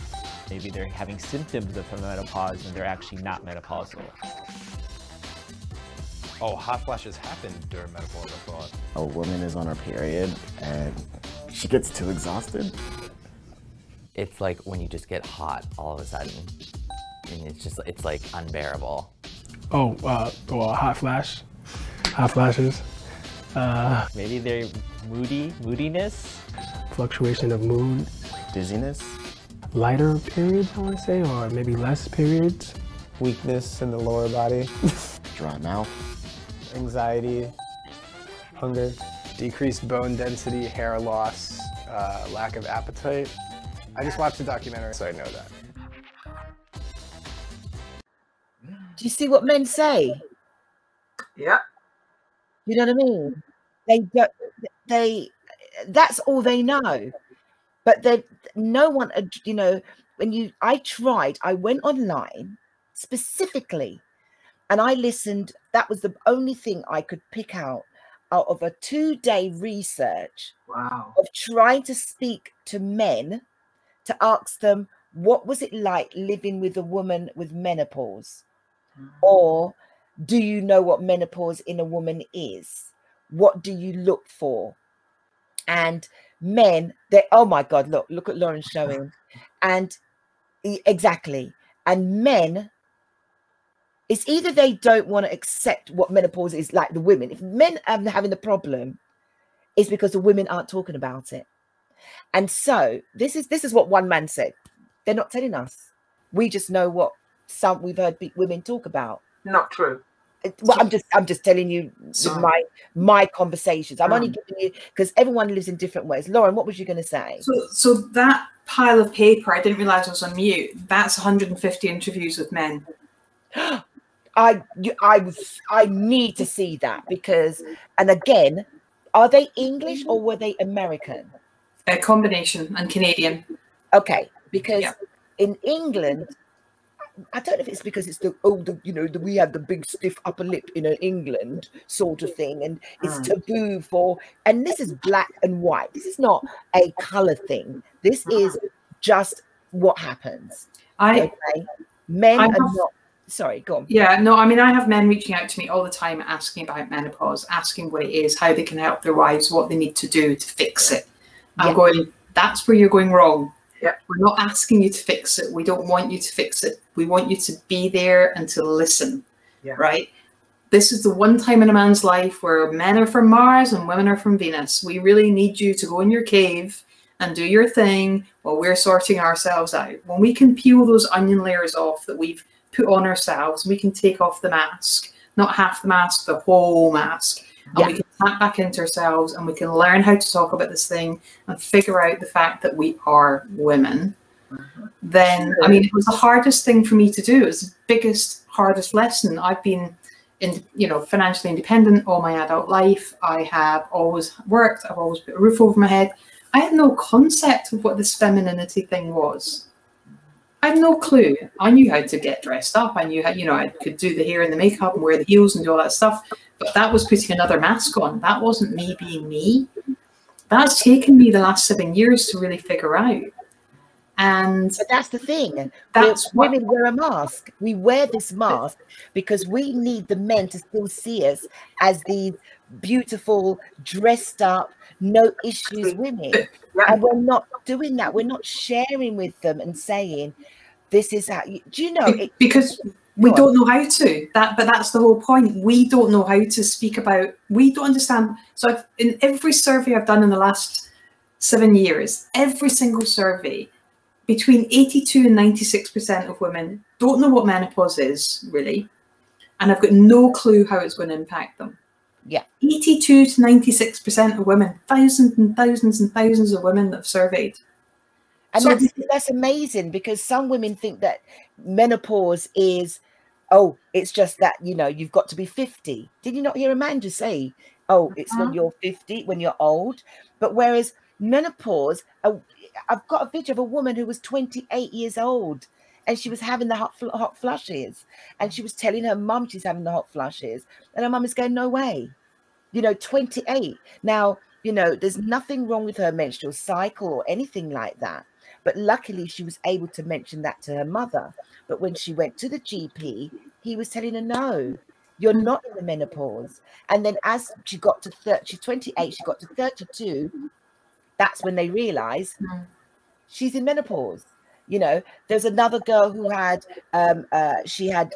Maybe they're having symptoms of menopause and they're actually not menopausal. Oh, hot flashes happen during menopause, I thought. A woman is on her period and she gets too exhausted. It's like when you just get hot all of a sudden and it's just it's like unbearable. Oh, uh, well, hot flash, hot flashes. Uh, Maybe they're moody, moodiness. fluctuation of mood, Dizziness. lighter periods, I want to say, or maybe less periods. Weakness in the lower body, Dry mouth. anxiety, hunger, decreased bone density, hair loss, uh, lack of appetite. I just watched the documentary, so I know that. Do you see what men say? Yeah. You know what I mean? They don't. They. That's all they know. But they. No one. You know. When you. I tried. I went online specifically, and I listened. That was the only thing I could pick out out of a two-day research Wow. of trying to speak to men to ask them what was it like living with a woman with menopause? Hmm. Or do you know what menopause in a woman is? What do you look for? And men they oh my god look look at lauren showing. And exactly. And men it's either they don't want to accept what menopause is like the women. If men are having the problem it's because the women aren't talking about it. And so this is this is what one man said. They're not telling us. We just know what some we've heard women talk about. Not true. well i'm just i'm just telling you with Sorry. my my conversations. I'm only giving you because everyone lives in different ways. Lauren what was you going to say? So, so that pile of paper, I didn't realize I was on mute. That's 150 interviews with men. i i i need to see that because and again are they english or were they american A combination and Canadian. okay because Yeah. in england i don't know if it's because it's the oh the you know the, we have the big stiff upper lip in england sort of thing and it's Mm. taboo for and this is black and white this is not a color thing this is just what happens I okay men I are not sorry go on Yeah, no, I mean, I have men reaching out to me all the time asking about menopause, asking what it is, how they can help their wives, what they need to do to fix it. I'm Yeah. going, that's where you're going wrong. Yeah. We're not asking you to fix it. We don't want you to fix it. We want you to be there and to listen. Yeah. Right? This is the one time in a man's life where men are from Mars and women are from Venus. We really need you to go in your cave and do your thing while we're sorting ourselves out. When we can peel those onion layers off that we've put on ourselves, we can take off the mask, not half the mask, the whole mask. And Yeah. we can tap back into ourselves and we can learn how to talk about this thing and figure out the fact that we are women. Then, I mean, it was the hardest thing for me to do. It was the biggest, hardest lesson. I've been in, you know, financially independent all my adult life. I have always worked. I've always put a roof over my head. I had no concept of what this femininity thing was. I had no clue. I knew how to get dressed up. I knew how, you know, I could do the hair and the makeup and wear the heels and do all that stuff. But that was putting another mask on. That wasn't me being me. That's taken me the last seven years to really figure out. And but that's the thing We're- that's what women wear a mask we wear this mask because we need the men to still see us as these beautiful dressed up no issues with women and we're not doing that. We're not sharing with them and saying this is how you, do you know it, because we don't know how to. That but that's the whole point. We don't know how to speak about we don't understand. So I've, in every survey i've done in the last seven years every single survey between 82 and 96 percent of women don't know what menopause is really and i've got no clue how it's going to impact them Yeah. 82 to 96 percent of women thousands and thousands and thousands of women that have surveyed and So- that's, that's amazing because some women think that menopause is oh it's just that you know you've got to be 50 did you not hear amanda say oh it's when Uh-huh. you're 50 when you're old but whereas menopause uh, i've got a video of a woman who was 28 years old and she was having the hot, fl- hot flushes and she was telling her mum she's having the hot flushes and her mum is going no way. You know 28 now you know there's nothing wrong with her menstrual cycle or anything like that but luckily she was able to mention that to her mother. But when she went to the gp he was telling her no you're not in the menopause. And then as she got to 30 she's 28 she got to 32 that's when they realized Mm. she's in menopause You know, there's another girl who had, um, uh, she had,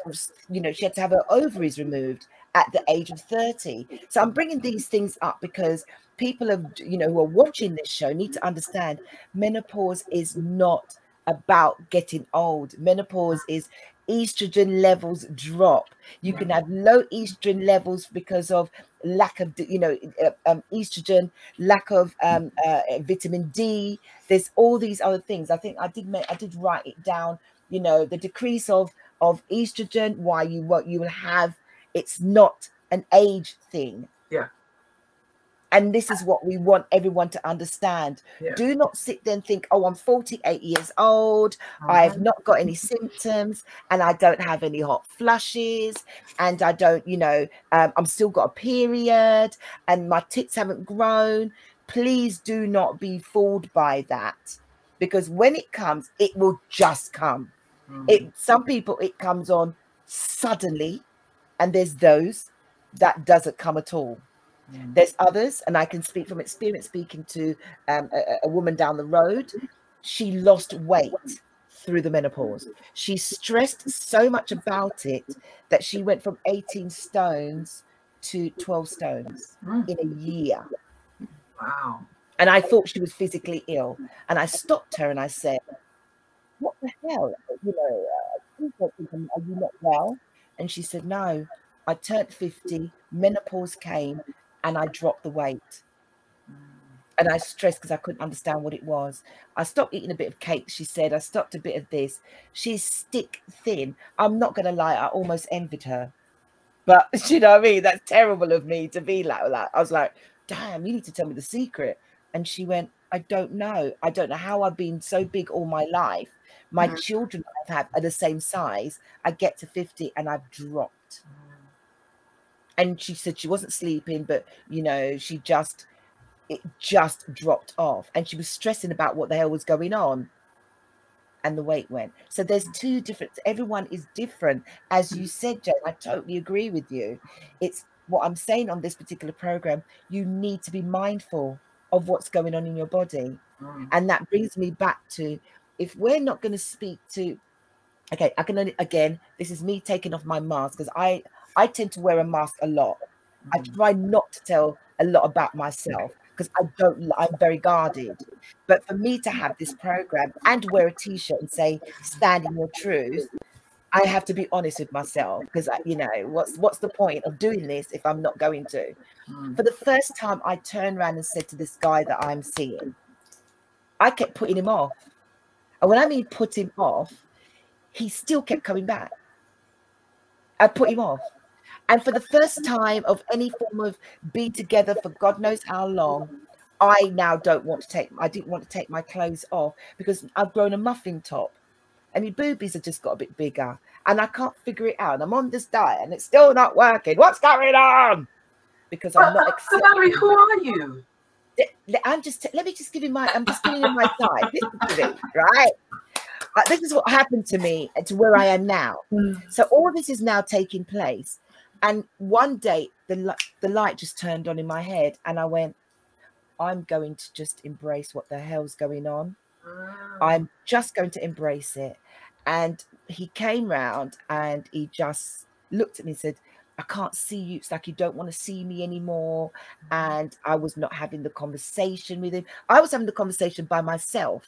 you know, she had to have her ovaries removed at the age of 30. So I'm bringing these things up because people have, you know, who are watching this show need to understand menopause is not about getting old. Menopause is estrogen levels drop. You can have low estrogen levels because of lack of, you know, uh, um, estrogen, lack of um, uh, vitamin D. There's all these other things. I think I did make, I did write it down. You know, the decrease of of estrogen, why you what you will have. It's not an age thing. Yeah. And this is uh, what we want everyone to understand. Yeah. Do not sit there and think, oh, I'm 48 years old. I've uh-huh. not got any symptoms and I don't have any hot flushes and I don't, you know, um, I'm still got a period and my tits haven't grown. Please do not be fooled by that because when it comes, it will just come. It mm. some people it comes on suddenly, and there's those that doesn't come at all. There's others, and I can speak from experience speaking to um, a, a woman down the road. She lost weight through the menopause. She stressed so much about it that she went from 18 stones to 12 stones in a year. Wow. And I thought she was physically ill. And I stopped her and I said, What the hell? You know, uh, please don't think I'm- are you not well? And she said, No, I turned 50, menopause came, and I dropped the weight. And I stressed because I couldn't understand what it was. I stopped eating a bit of cake, she said. I stopped a bit of this. She's stick thin. I'm not going to lie, I almost envied her. But you know what I mean? That's terrible of me to be like that. I was like, damn, you need to tell me the secret. And she went, I don't know. I don't know how I've been so big all my life. My Mhm. children I've had are the same size. I get to 50 and I've dropped. And she said she wasn't sleeping, but you know, she just it just dropped off. And she was stressing about what the hell was going on. And the weight went. So there's two different, everyone is different. As you said, Jane, I totally agree with you. It's what I'm saying on this particular program, you need to be mindful of what's going on in your body. Mm. And that brings me back to if we're not going to speak to, okay, I can only, again, this is me taking off my mask because I, I tend to wear a mask a lot. I try not to tell a lot about myself because I don't, I'm very guarded. But for me to have this program and wear a t shirt and say, stand in your truth, I have to be honest with myself because you know what's what's the point of doing this if I'm not going to? Mm. For the first time, I turned around and said to this guy that I'm seeing, I kept putting him off, and when I mean put him off, he still kept coming back. I put him off, and for the first time of any form of being together for God knows how long, I now don't want to take. I didn't want to take my clothes off because I've grown a muffin top and my boobies have just got a bit bigger and I can't figure it out. And I'm on this diet and it's still not working. What's going on? Because I'm not So accepting. who are you? I'm just let me just give you my I'm just giving you my side. Right? Uh, this is what happened to me and to where I am now. So all this is now taking place, and one day the the light just turned on in my head, and I went, "I'm going to just embrace what the hell's going on. Ah. I'm just going to embrace it." And he came round and he just looked at me and said, I can't see you. It's like you don't want to see me anymore. Mm-hmm. And I was not having the conversation with him. I was having the conversation by myself.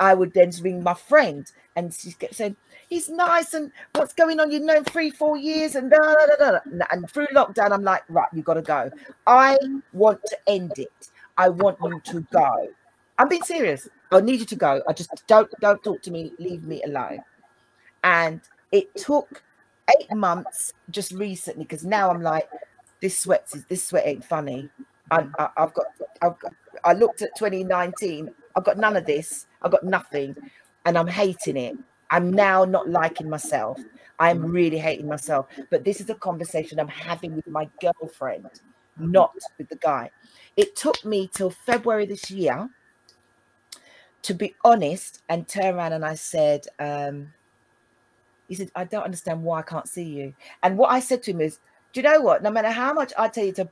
I would then ring my friend and she kept saying, He's nice and what's going on? You've known three, four years and da, da, da, da, da." And- through lockdown, I'm like, right, you gotta go. I want to end it. I want you to go. I'm being serious. I need you to go. I just don't don't talk to me. Leave me alone. And it took eight months just recently because now I'm like, this sweat is this sweat ain't funny. I, I, I've got I've got I looked at 2019. I've got none of this. I've got nothing, and I'm hating it. I'm now not liking myself. I'm really hating myself. But this is a conversation I'm having with my girlfriend, not with the guy. It took me till February this year to be honest and turn around and I said, um, he said, I don't understand why I can't see you. And what I said to him is, do you know what? No matter how much I tell you to,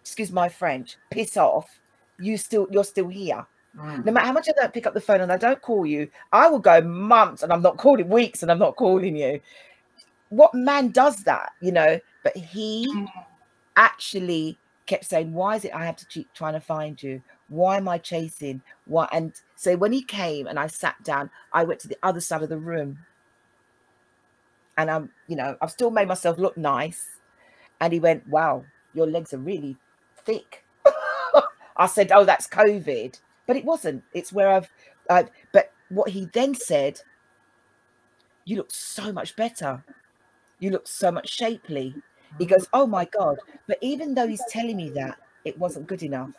excuse my French, piss off, you still you're still here. Mm. No matter how much I don't pick up the phone and I don't call you, I will go months and I'm not calling weeks and I'm not calling you. What man does that, you know? But he mm. actually kept saying, Why is it I have to keep trying to find you? Why am I chasing? Why? And so when he came and I sat down, I went to the other side of the room. And I'm, you know, I've still made myself look nice. And he went, Wow, your legs are really thick. I said, Oh, that's COVID. But it wasn't. It's where I've, I've but what he then said, You look so much better. You look so much shapely. He goes, Oh my God. But even though he's telling me that, it wasn't good enough.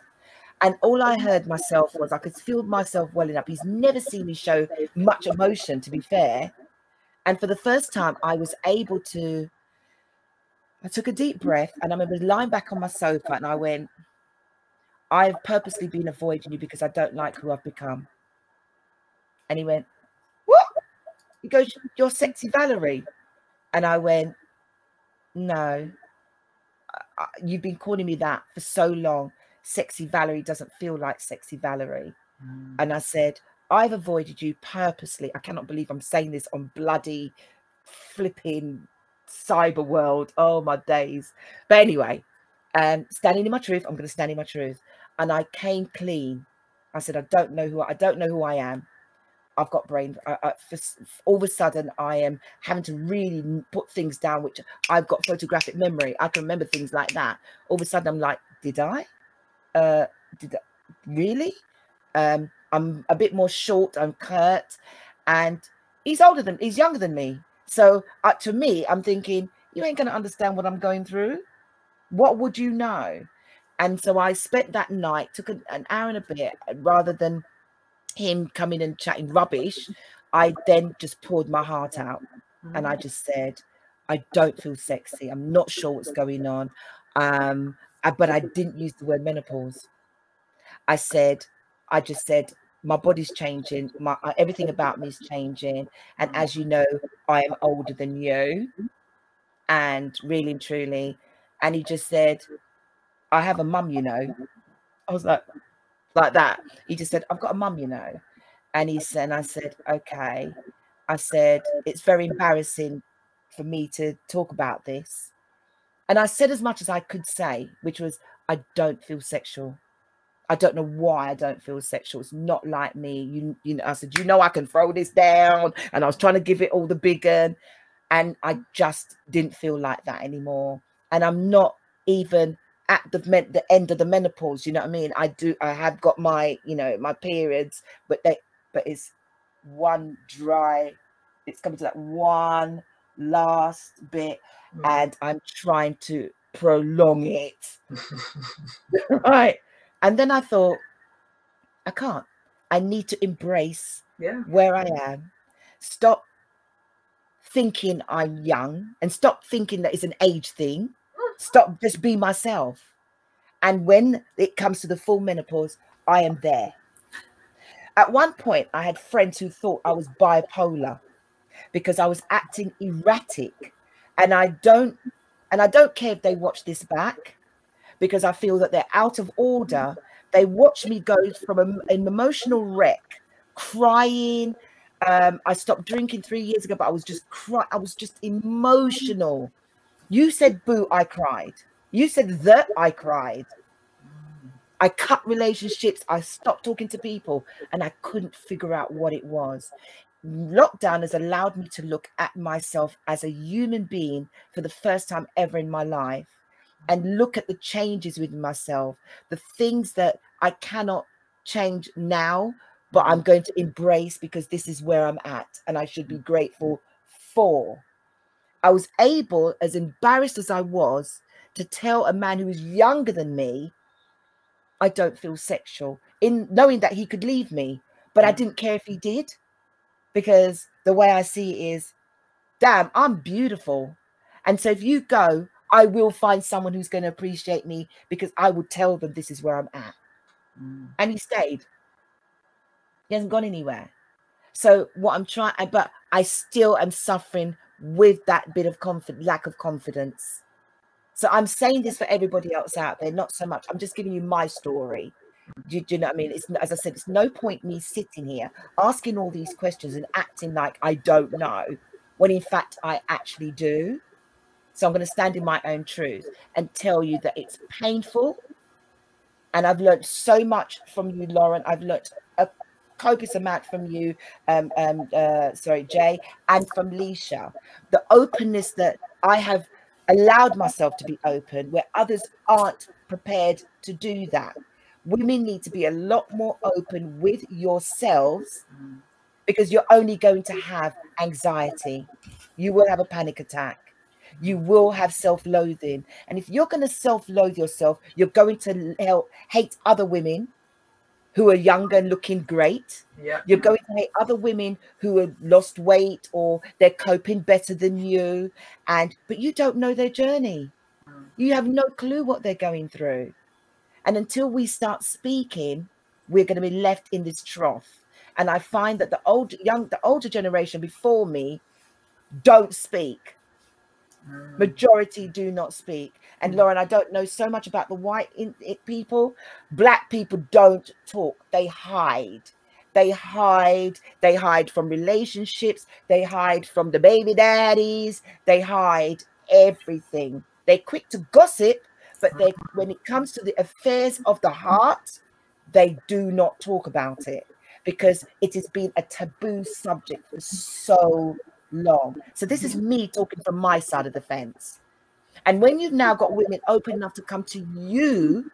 And all I heard myself was I could feel myself welling up. He's never seen me show much emotion, to be fair. And for the first time, I was able to. I took a deep breath and I remember lying back on my sofa and I went, I've purposely been avoiding you because I don't like who I've become. And he went, What? He goes, You're sexy Valerie. And I went, No, you've been calling me that for so long sexy Valerie doesn't feel like sexy Valerie. Mm. And I said, I've avoided you purposely. I cannot believe I'm saying this on bloody flipping cyber world. Oh my days. But anyway, um, standing in my truth, I'm going to stand in my truth. And I came clean. I said, I don't know who I, I don't know who I am. I've got brain. I, I, for, all of a sudden, I am having to really put things down, which I've got photographic memory. I can remember things like that. All of a sudden, I'm like, did I? uh, did, I, really? Um, I'm a bit more short. I'm curt, and he's older than he's younger than me. So uh, to me, I'm thinking you ain't gonna understand what I'm going through. What would you know? And so I spent that night, took an, an hour and a bit, rather than him coming and chatting rubbish. I then just poured my heart out, and I mm. just said, I don't feel sexy. I'm not sure what's going on. Um, I, but I didn't use the word menopause. I said, I just said, my body's changing, my uh, everything about me is changing, and as you know, I am older than you, and really and truly, and he just said, I have a mum, you know. I was like, like that. He just said, I've got a mum, you know, and he said, and I said, okay. I said, it's very embarrassing for me to talk about this and I said as much as I could say, which was, I don't feel sexual. I don't know why I don't feel sexual. It's not like me. You, you know, I said, you know, I can throw this down. And I was trying to give it all the big. And I just didn't feel like that anymore. And I'm not even at the men- the end of the menopause. You know what I mean? I do. I have got my, you know, my periods, but they, but it's one dry. It's coming to that one last bit mm. and I'm trying to prolong it. right. And then I thought, I can't. I need to embrace yeah. where I am. Stop thinking I'm young and stop thinking that it's an age thing. Stop, just be myself. And when it comes to the full menopause, I am there. At one point, I had friends who thought I was bipolar because I was acting erratic. And I don't and I don't care if they watch this back because I feel that they're out of order. They watch me go from a, an emotional wreck, crying. Um, I stopped drinking three years ago, but I was just cry. I was just emotional. You said boo, I cried. You said that I cried. I cut relationships. I stopped talking to people, and I couldn't figure out what it was lockdown has allowed me to look at myself as a human being for the first time ever in my life and look at the changes within myself, the things that I cannot change now, but I'm going to embrace because this is where I'm at and I should be grateful for. I was able, as embarrassed as I was, to tell a man who was younger than me, I don't feel sexual, in knowing that he could leave me, but I mm. didn't care if he did because the way I see it is, damn, I'm beautiful. And so if you go, I will find someone who's going to appreciate me because I will tell them this is where I'm at. Mm. And he stayed. He hasn't gone anywhere. So what I'm trying, but I still am suffering with that bit of confidence, lack of confidence. So I'm saying this for everybody else out there, not so much. I'm just giving you my story. Do, do, you know what I mean? It's as I said, it's no point me sitting here asking all these questions and acting like I don't know, when in fact I actually do. So I'm going to stand in my own truth and tell you that it's painful. And I've learned so much from you, Lauren. I've learned a copious amount from you, um, um, uh, sorry, Jay, and from Leisha. The openness that I have allowed myself to be open where others aren't prepared to do that. Women need to be a lot more open with yourselves because you're only going to have anxiety. You will have a panic attack. You will have self loathing. And if you're going to self loathe yourself, you're going to help, hate other women who are younger and looking great. Yeah. You're going to hate other women who have lost weight or they're coping better than you. And but you don't know their journey. Mm. You have no clue what they're going through. And until we start speaking, we're going to be left in this trough. And I find that the old young, the older generation before me don't speak. Mm. Majority do not speak. And mm. Lauren, I don't know so much about the white in, it people. Black people don't talk, they hide. They hide, they hide from relationships, they hide from the baby daddies, they hide everything. They're quick to gossip, but they mm. when it comes to the affairs of the heart, they do not talk about it because it has been a taboo subject for so long. So this is mm. me talking from my side of the fence. And when you've now got women open enough to come to you,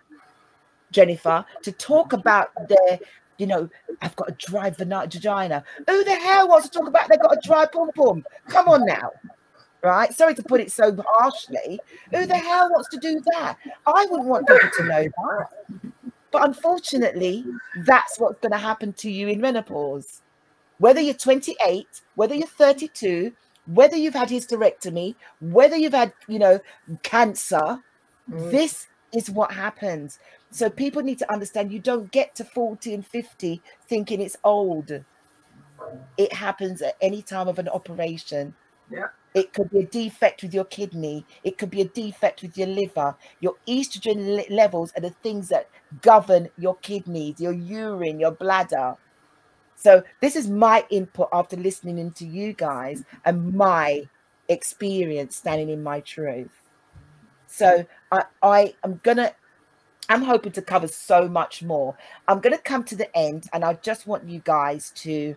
Jennifer, to talk about their, you know, I've got a dry vagina. Who the hell wants to talk about they've got a dry pum pum? Come on now. Right? Sorry to put it so harshly. Who the hell wants to do that? I wouldn't want people to know that. But unfortunately, that's what's going to happen to you in menopause. Whether you're 28, whether you're 32, whether you've had hysterectomy, whether you've had, you know, cancer, mm. this is what happens. So people need to understand you don't get to 40 and 50 thinking it's old. It happens at any time of an operation. Yeah. It could be a defect with your kidney. It could be a defect with your liver. Your estrogen le- levels are the things that govern your kidneys, your urine, your bladder. So this is my input after listening into you guys and my experience standing in my truth. So I, I am gonna I'm hoping to cover so much more. I'm gonna come to the end and I just want you guys to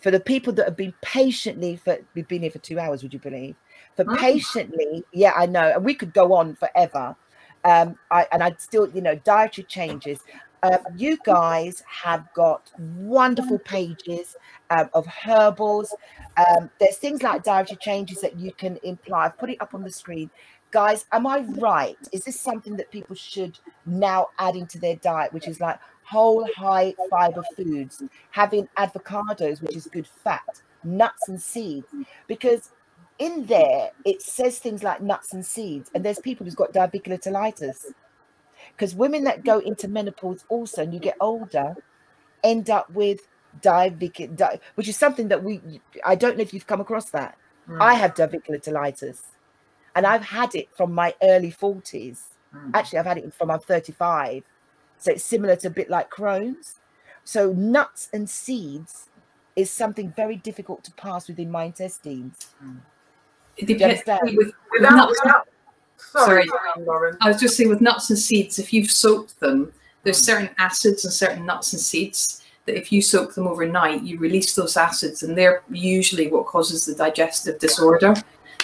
for the people that have been patiently for we've been here for two hours, would you believe? For oh. patiently, yeah, I know, and we could go on forever. Um, I and I'd still, you know, dietary changes. Um, you guys have got wonderful pages um, of herbals. Um, there's things like dietary changes that you can imply. I've put it up on the screen. Guys, am I right? Is this something that people should now add into their diet, which is like whole high fiber foods, having avocados, which is good fat, nuts and seeds? Because in there, it says things like nuts and seeds, and there's people who's got diverticulitis because women that go into menopause also and you get older end up with divertic di- which is something that we i don't know if you've come across that mm. i have diverticulitis and i've had it from my early 40s mm. actually i've had it from i'm 35 so it's similar to a bit like crohn's so nuts and seeds is something very difficult to pass within my intestines mm. it depends with, with nuts, Sorry, Lauren. I was just saying with nuts and seeds, if you've soaked them, there's certain acids and certain nuts and seeds that if you soak them overnight, you release those acids, and they're usually what causes the digestive disorder.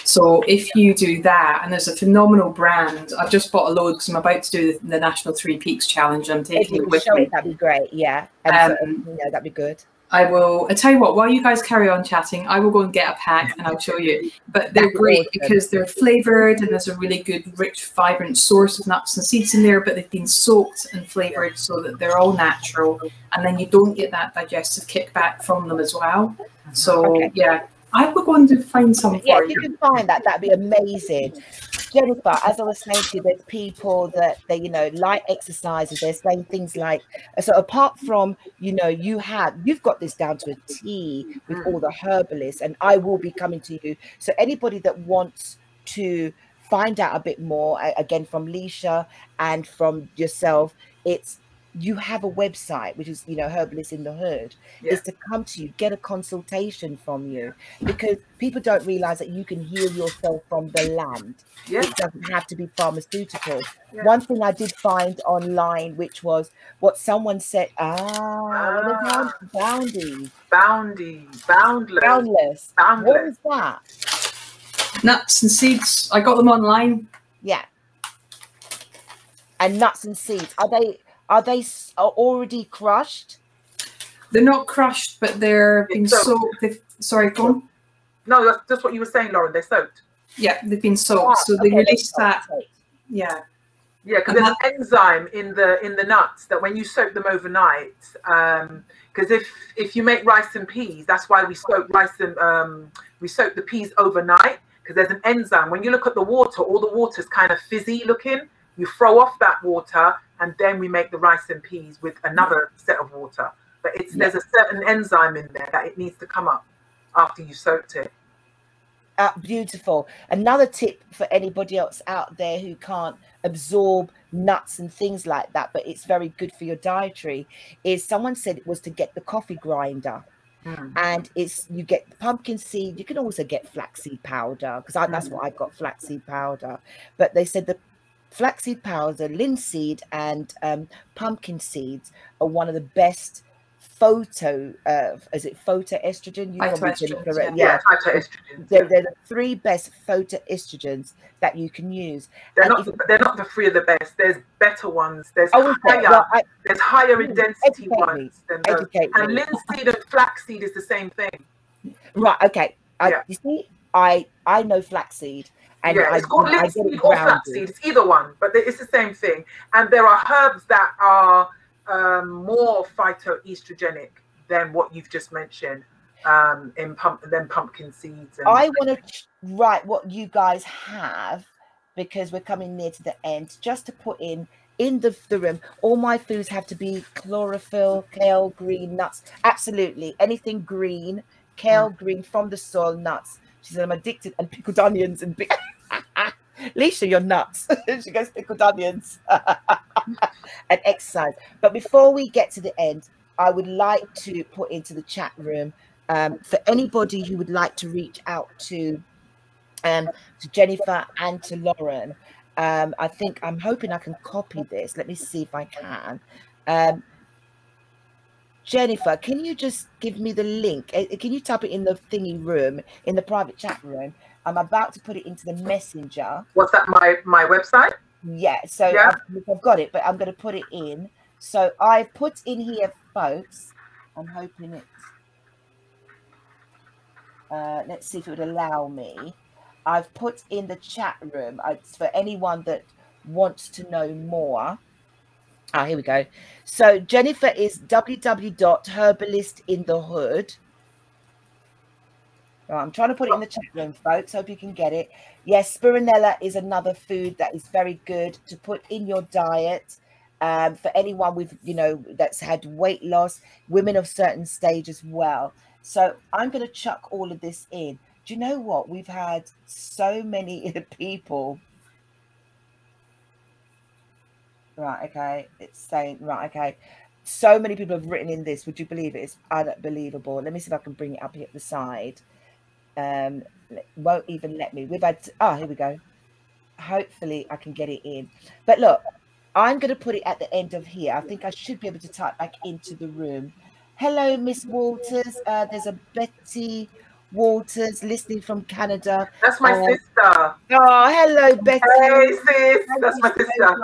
So if you do that, and there's a phenomenal brand, I've just bought a load because I'm about to do the, the National Three Peaks Challenge. I'm taking it with me. That'd be great. Yeah, um, yeah, that'd be good. I will. I tell you what. While you guys carry on chatting, I will go and get a pack and I'll show you. But they're great because they're flavored and there's a really good, rich, vibrant source of nuts and seeds in there. But they've been soaked and flavored so that they're all natural, and then you don't get that digestive kickback from them as well. So okay. yeah, I will go to find some. Yeah, if you can find that, that'd be amazing. Jennifer, as I was saying to you, there's people that they, you know, like exercises. They're saying things like, so apart from, you know, you have, you've got this down to a T with mm. all the herbalists, and I will be coming to you. So anybody that wants to find out a bit more, again from Leisha and from yourself, it's you have a website which is you know herbalist in the hood yeah. is to come to you get a consultation from you because people don't realize that you can heal yourself from the land. Yeah. it doesn't have to be pharmaceutical. Yeah. one thing i did find online which was what someone said ah, ah. boundies boundies boundless boundless. Boundless. What was that? Nuts and seeds. I got them online. Yeah. And nuts and seeds. Are they are they already crushed? They're not crushed, but they're being so, soaked. sorry, go on. No, that's just what you were saying, Lauren. They're soaked. Yeah, they've been soaked, oh, so they okay, release that. Yeah. Yeah, because there's an enzyme in the in the nuts that when you soak them overnight, um, because um, if if you make rice and peas, that's why we soak rice and um, we soak the peas overnight because there's an enzyme. When you look at the water, all the water's kind of fizzy looking. You throw off that water and then we make the rice and peas with another set of water. But it's yeah. there's a certain enzyme in there that it needs to come up after you soaked it. Uh, beautiful. Another tip for anybody else out there who can't absorb nuts and things like that, but it's very good for your dietary, is someone said it was to get the coffee grinder. Mm. And it's you get pumpkin seed. You can also get flaxseed powder because that's mm. what I got flaxseed powder. But they said the flaxseed powder, linseed, and um, pumpkin seeds are one of the best photo uh is it photoestrogen? You yeah, yeah. phytoestrogen they're, they're, the three best photoestrogens that you can use. They're and not if, they're not the three of the best. There's better ones. There's oh, higher well, I, there's higher in density ones than those. and linseed and flaxseed is the same thing. Right okay. I, yeah. you see i i know flaxseed and yeah, it's called linseed or flaxseed. It's either one, but it's the same thing. And there are herbs that are um, more phytoestrogenic than what you've just mentioned um, in pump than pumpkin seeds. And I want to write what you guys have because we're coming near to the end. Just to put in in the, the room, all my foods have to be chlorophyll, kale, green nuts. Absolutely, anything green, kale, mm. green from the soil, nuts. She said, I'm addicted and pickled onions and big. Lisa, you're nuts. she goes, pickled onions and exercise. But before we get to the end, I would like to put into the chat room um, for anybody who would like to reach out to um, to Jennifer and to Lauren. Um, I think I'm hoping I can copy this. Let me see if I can. Jennifer, can you just give me the link? Eh, can you type it in the thingy room, in the private chat room? I'm about to put it into the messenger. What's that? My my website? Yeah. So yeah. I've, I've got it, but I'm going to put it in. So I put in here, folks. I'm hoping it. Uh, let's see if it would allow me. I've put in the chat room I, for anyone that wants to know more. Ah, here we go. So Jennifer is www.herbalistinthehood. Right, I'm trying to put it in the chat room, folks. Hope you can get it. Yes, spirulina is another food that is very good to put in your diet. Um, for anyone with, you know, that's had weight loss, women of certain stage as well. So I'm going to chuck all of this in. Do you know what? We've had so many people. Right, okay. It's saying, right, okay. So many people have written in this. Would you believe it? It's unbelievable. Let me see if I can bring it up here at the side um, won't even let me. We've had, oh, here we go. Hopefully I can get it in. But look, I'm going to put it at the end of here. I think I should be able to type back into the room. Hello, Miss Walters. Uh, there's a Betty Walters listening from Canada. That's my uh, sister. Oh, hello, Betty. Hey, sis. Thank That's my sister.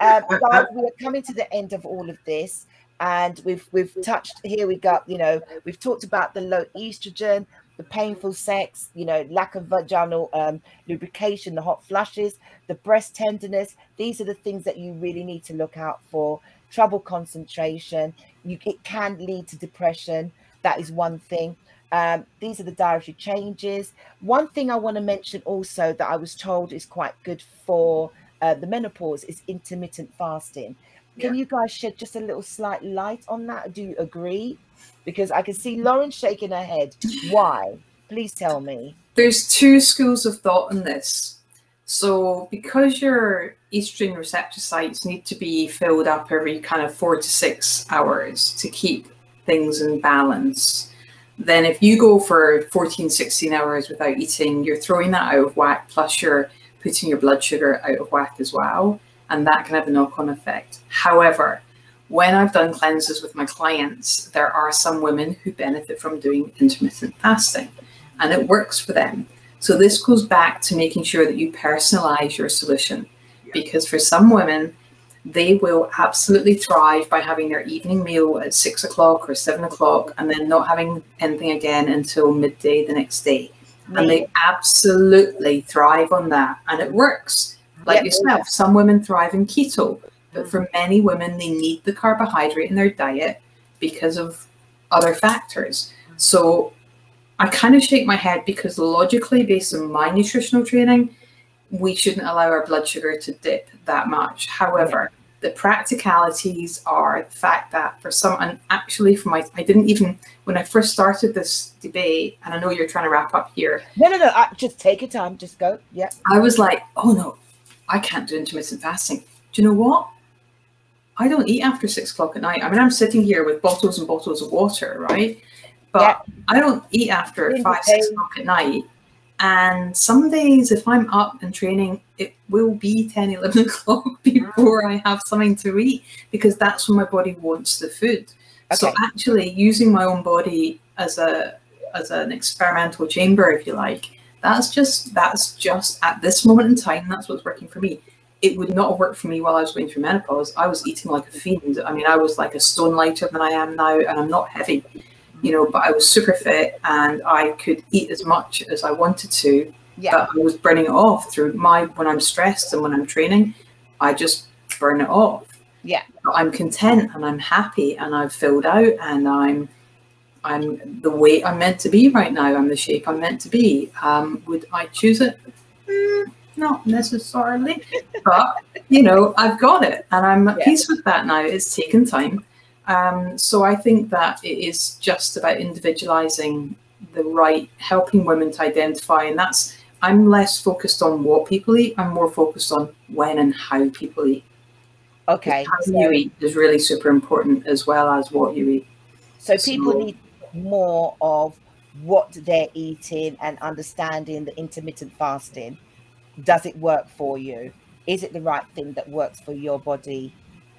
Um, guys, we are coming to the end of all of this, and we've we've touched here. We got you know we've talked about the low estrogen, the painful sex, you know, lack of vaginal um, lubrication, the hot flushes, the breast tenderness. These are the things that you really need to look out for. Trouble concentration. You, it can lead to depression. That is one thing. Um, these are the dietary changes. One thing I want to mention also that I was told is quite good for uh, the menopause is intermittent fasting. Can yeah. you guys shed just a little slight light on that? Do you agree? because I can see Lauren shaking her head. Why? Please tell me. There's two schools of thought on this. So because your estrogen receptor sites need to be filled up every kind of four to six hours to keep things in balance, then if you go for 14, 16 hours without eating, you're throwing that out of whack, plus you're putting your blood sugar out of whack as well. And that can have a knock on effect. However, when I've done cleanses with my clients, there are some women who benefit from doing intermittent fasting and it works for them. So this goes back to making sure that you personalize your solution because for some women, they will absolutely thrive by having their evening meal at six o'clock or seven o'clock and then not having anything again until midday the next day. And they absolutely thrive on that. And it works. Like yourself, some women thrive in keto, but for mm-hmm. many women, they need the carbohydrate in their diet because of other factors. Mm-hmm. So I kind of shake my head because logically, based on my nutritional training, we shouldn't allow our blood sugar to dip that much. However, the practicalities are the fact that for some, and actually for my, I didn't even, when I first started this debate, and I know you're trying to wrap up here. No, no, no, I, just take your time, just go. Yeah. I was like, oh no, I can't do intermittent fasting. Do you know what? I don't eat after six o'clock at night. I mean, I'm sitting here with bottles and bottles of water, right? But yeah. I don't eat after five, six o'clock at night. And some days, if I'm up and training, it will be 10, 11 o'clock before I have something to eat because that's when my body wants the food. Okay. So actually using my own body as a as an experimental chamber, if you like, that's just that's just at this moment in time, that's what's working for me. It would not have worked for me while I was going through menopause. I was eating like a fiend. I mean, I was like a stone lighter than I am now, and I'm not heavy you know, but I was super fit and I could eat as much as I wanted to. Yeah. But I was burning it off through my when I'm stressed and when I'm training, I just burn it off. Yeah. But I'm content and I'm happy and I've filled out and I'm I'm the weight I'm meant to be right now. I'm the shape I'm meant to be. Um, would I choose it? Mm, not necessarily, but you know, I've got it and I'm at yeah. peace with that now. It's taken time um, so I think that it is just about individualizing the right, helping women to identify, and that's I'm less focused on what people eat. I'm more focused on when and how people eat. Okay. How so, you eat is really super important as well as what you eat. So people so, need more of what they're eating and understanding the intermittent fasting. Does it work for you? Is it the right thing that works for your body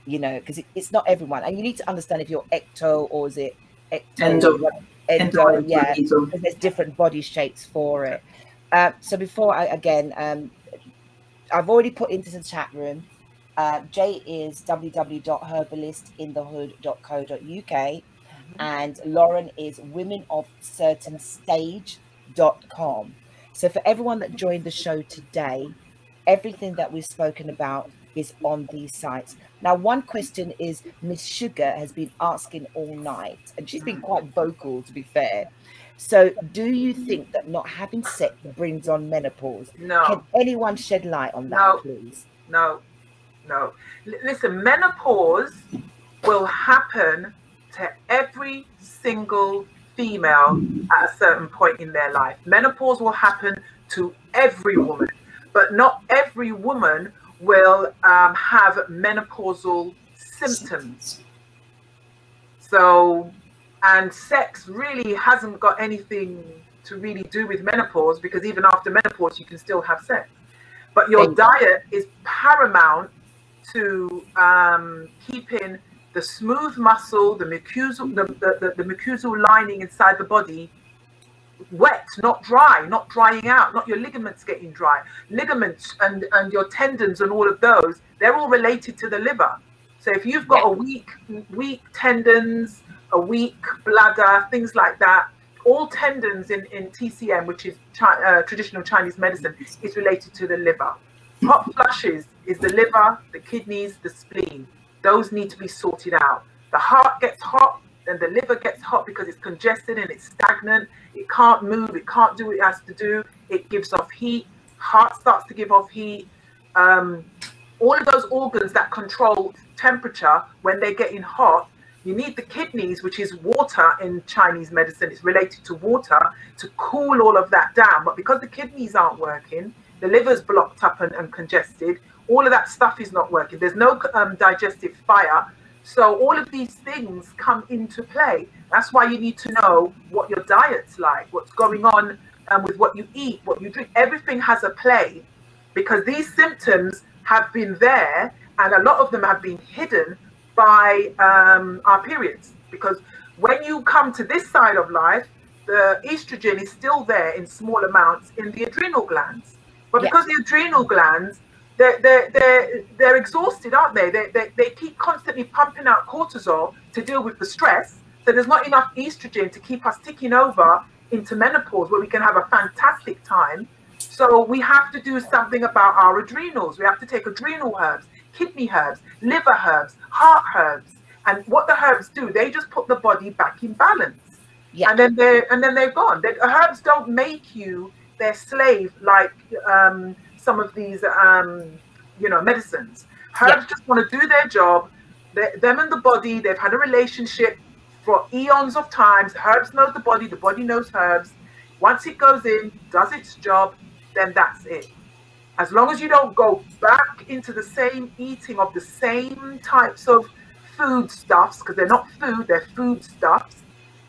you know, because it, it's not everyone. And you need to understand if you're ecto or is it ecto, endo, endo, endo yeah, because there's different body shapes for it. Uh, so before I again, um, I've already put into the chat room. Uh, Jay is www.herbalistinthehood.co.uk mm-hmm. and Lauren is womenofcertainstage.com. So for everyone that joined the show today, everything that we've spoken about is on these sites. Now, one question is Miss Sugar has been asking all night, and she's been quite vocal, to be fair. So, do you think that not having sex brings on menopause? No. Can anyone shed light on that, no. please? No, no. L- listen, menopause will happen to every single female at a certain point in their life. Menopause will happen to every woman, but not every woman will um, have menopausal symptoms. So, and sex really hasn't got anything to really do with menopause because even after menopause, you can still have sex. But your diet is paramount to um, keeping the smooth muscle, the mucosal, the, the, the, the mucosal lining inside the body wet, not dry, not drying out, not your ligaments getting dry. Ligaments and, and your tendons and all of those, they're all related to the liver. So if you've got a weak, weak tendons, a weak bladder, things like that, all tendons in, in TCM, which is chi- uh, traditional Chinese medicine, is related to the liver. Hot flushes is the liver, the kidneys, the spleen. Those need to be sorted out. The heart gets hot, then the liver gets hot because it's congested and it's stagnant. It can't move. It can't do what it has to do. It gives off heat. Heart starts to give off heat. Um, all of those organs that control temperature when they're getting hot, you need the kidneys, which is water in Chinese medicine. It's related to water to cool all of that down. But because the kidneys aren't working, the liver's blocked up and, and congested. All of that stuff is not working. There's no um, digestive fire. So all of these things come into play. That's why you need to know what your diet's like, what's going on um, with what you eat, what you drink. Everything has a play because these symptoms have been there and a lot of them have been hidden by um, our periods. Because when you come to this side of life, the estrogen is still there in small amounts in the adrenal glands. But because the adrenal glands, they're, they're, they're, they're exhausted, aren't they? They, they? they keep constantly pumping out cortisol to deal with the stress. So there's not enough estrogen to keep us ticking over into menopause where we can have a fantastic time. So we have to do something about our adrenals. We have to take adrenal herbs, kidney herbs, liver herbs, heart herbs. And what the herbs do, they just put the body back in balance. Yeah. And then they're and then they're gone. The herbs don't make you their slave like um, some of these um, you know medicines. Herbs yeah. just want to do their job. They're, them and the body, they've had a relationship for eons of times. Herbs knows the body, the body knows herbs. Once it goes in, does its job, then that's it. As long as you don't go back into the same eating of the same types of food stuffs, because they're not food, they're food stuffs,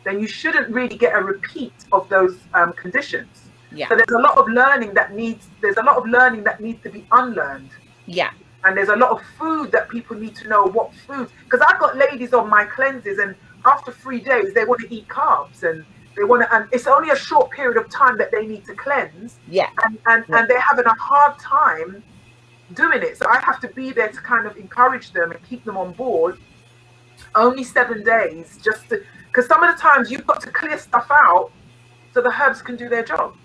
then you shouldn't really get a repeat of those um, conditions. Yeah. So there's a lot of learning that needs there's a lot of learning that needs to be unlearned. Yeah. And there's a lot of food that people need to know what food because I've got ladies on my cleanses and after three days they want to eat carbs and they want to and it's only a short period of time that they need to cleanse. Yeah. And and, yeah. and they're having a hard time doing it. So I have to be there to kind of encourage them and keep them on board. Only seven days just to because some of the times you've got to clear stuff out so the herbs can do their job.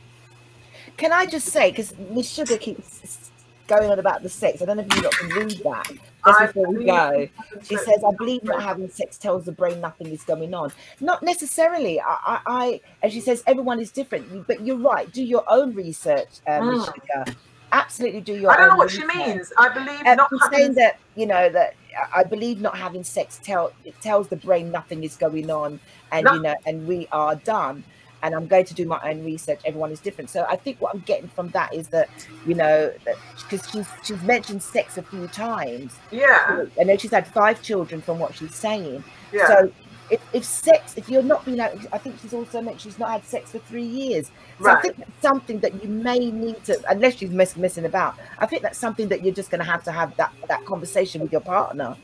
Can I just say, because Miss Sugar keeps going on about the sex, I don't know if you lot can read that just before we go. She says, I believe not having sex tells the brain nothing is going on. Not necessarily. I, I, I and she says, everyone is different, but you're right. Do your own research, mm. Miss Sugar. Absolutely do your I don't know what research. she means. I believe um, not having... saying that, you know, that I believe not having sex tell it tells the brain nothing is going on and no. you know and we are done and I'm going to do my own research. Everyone is different. So I think what I'm getting from that is that, you know, because she's she's mentioned sex a few times. Yeah. I know she's had five children from what she's saying. Yeah. So if, if sex, if you're not being out, I think she's also mentioned she's not had sex for three years. So right. I think that's something that you may need to, unless she's miss, missing about. I think that's something that you're just going to have to have that that conversation with your partner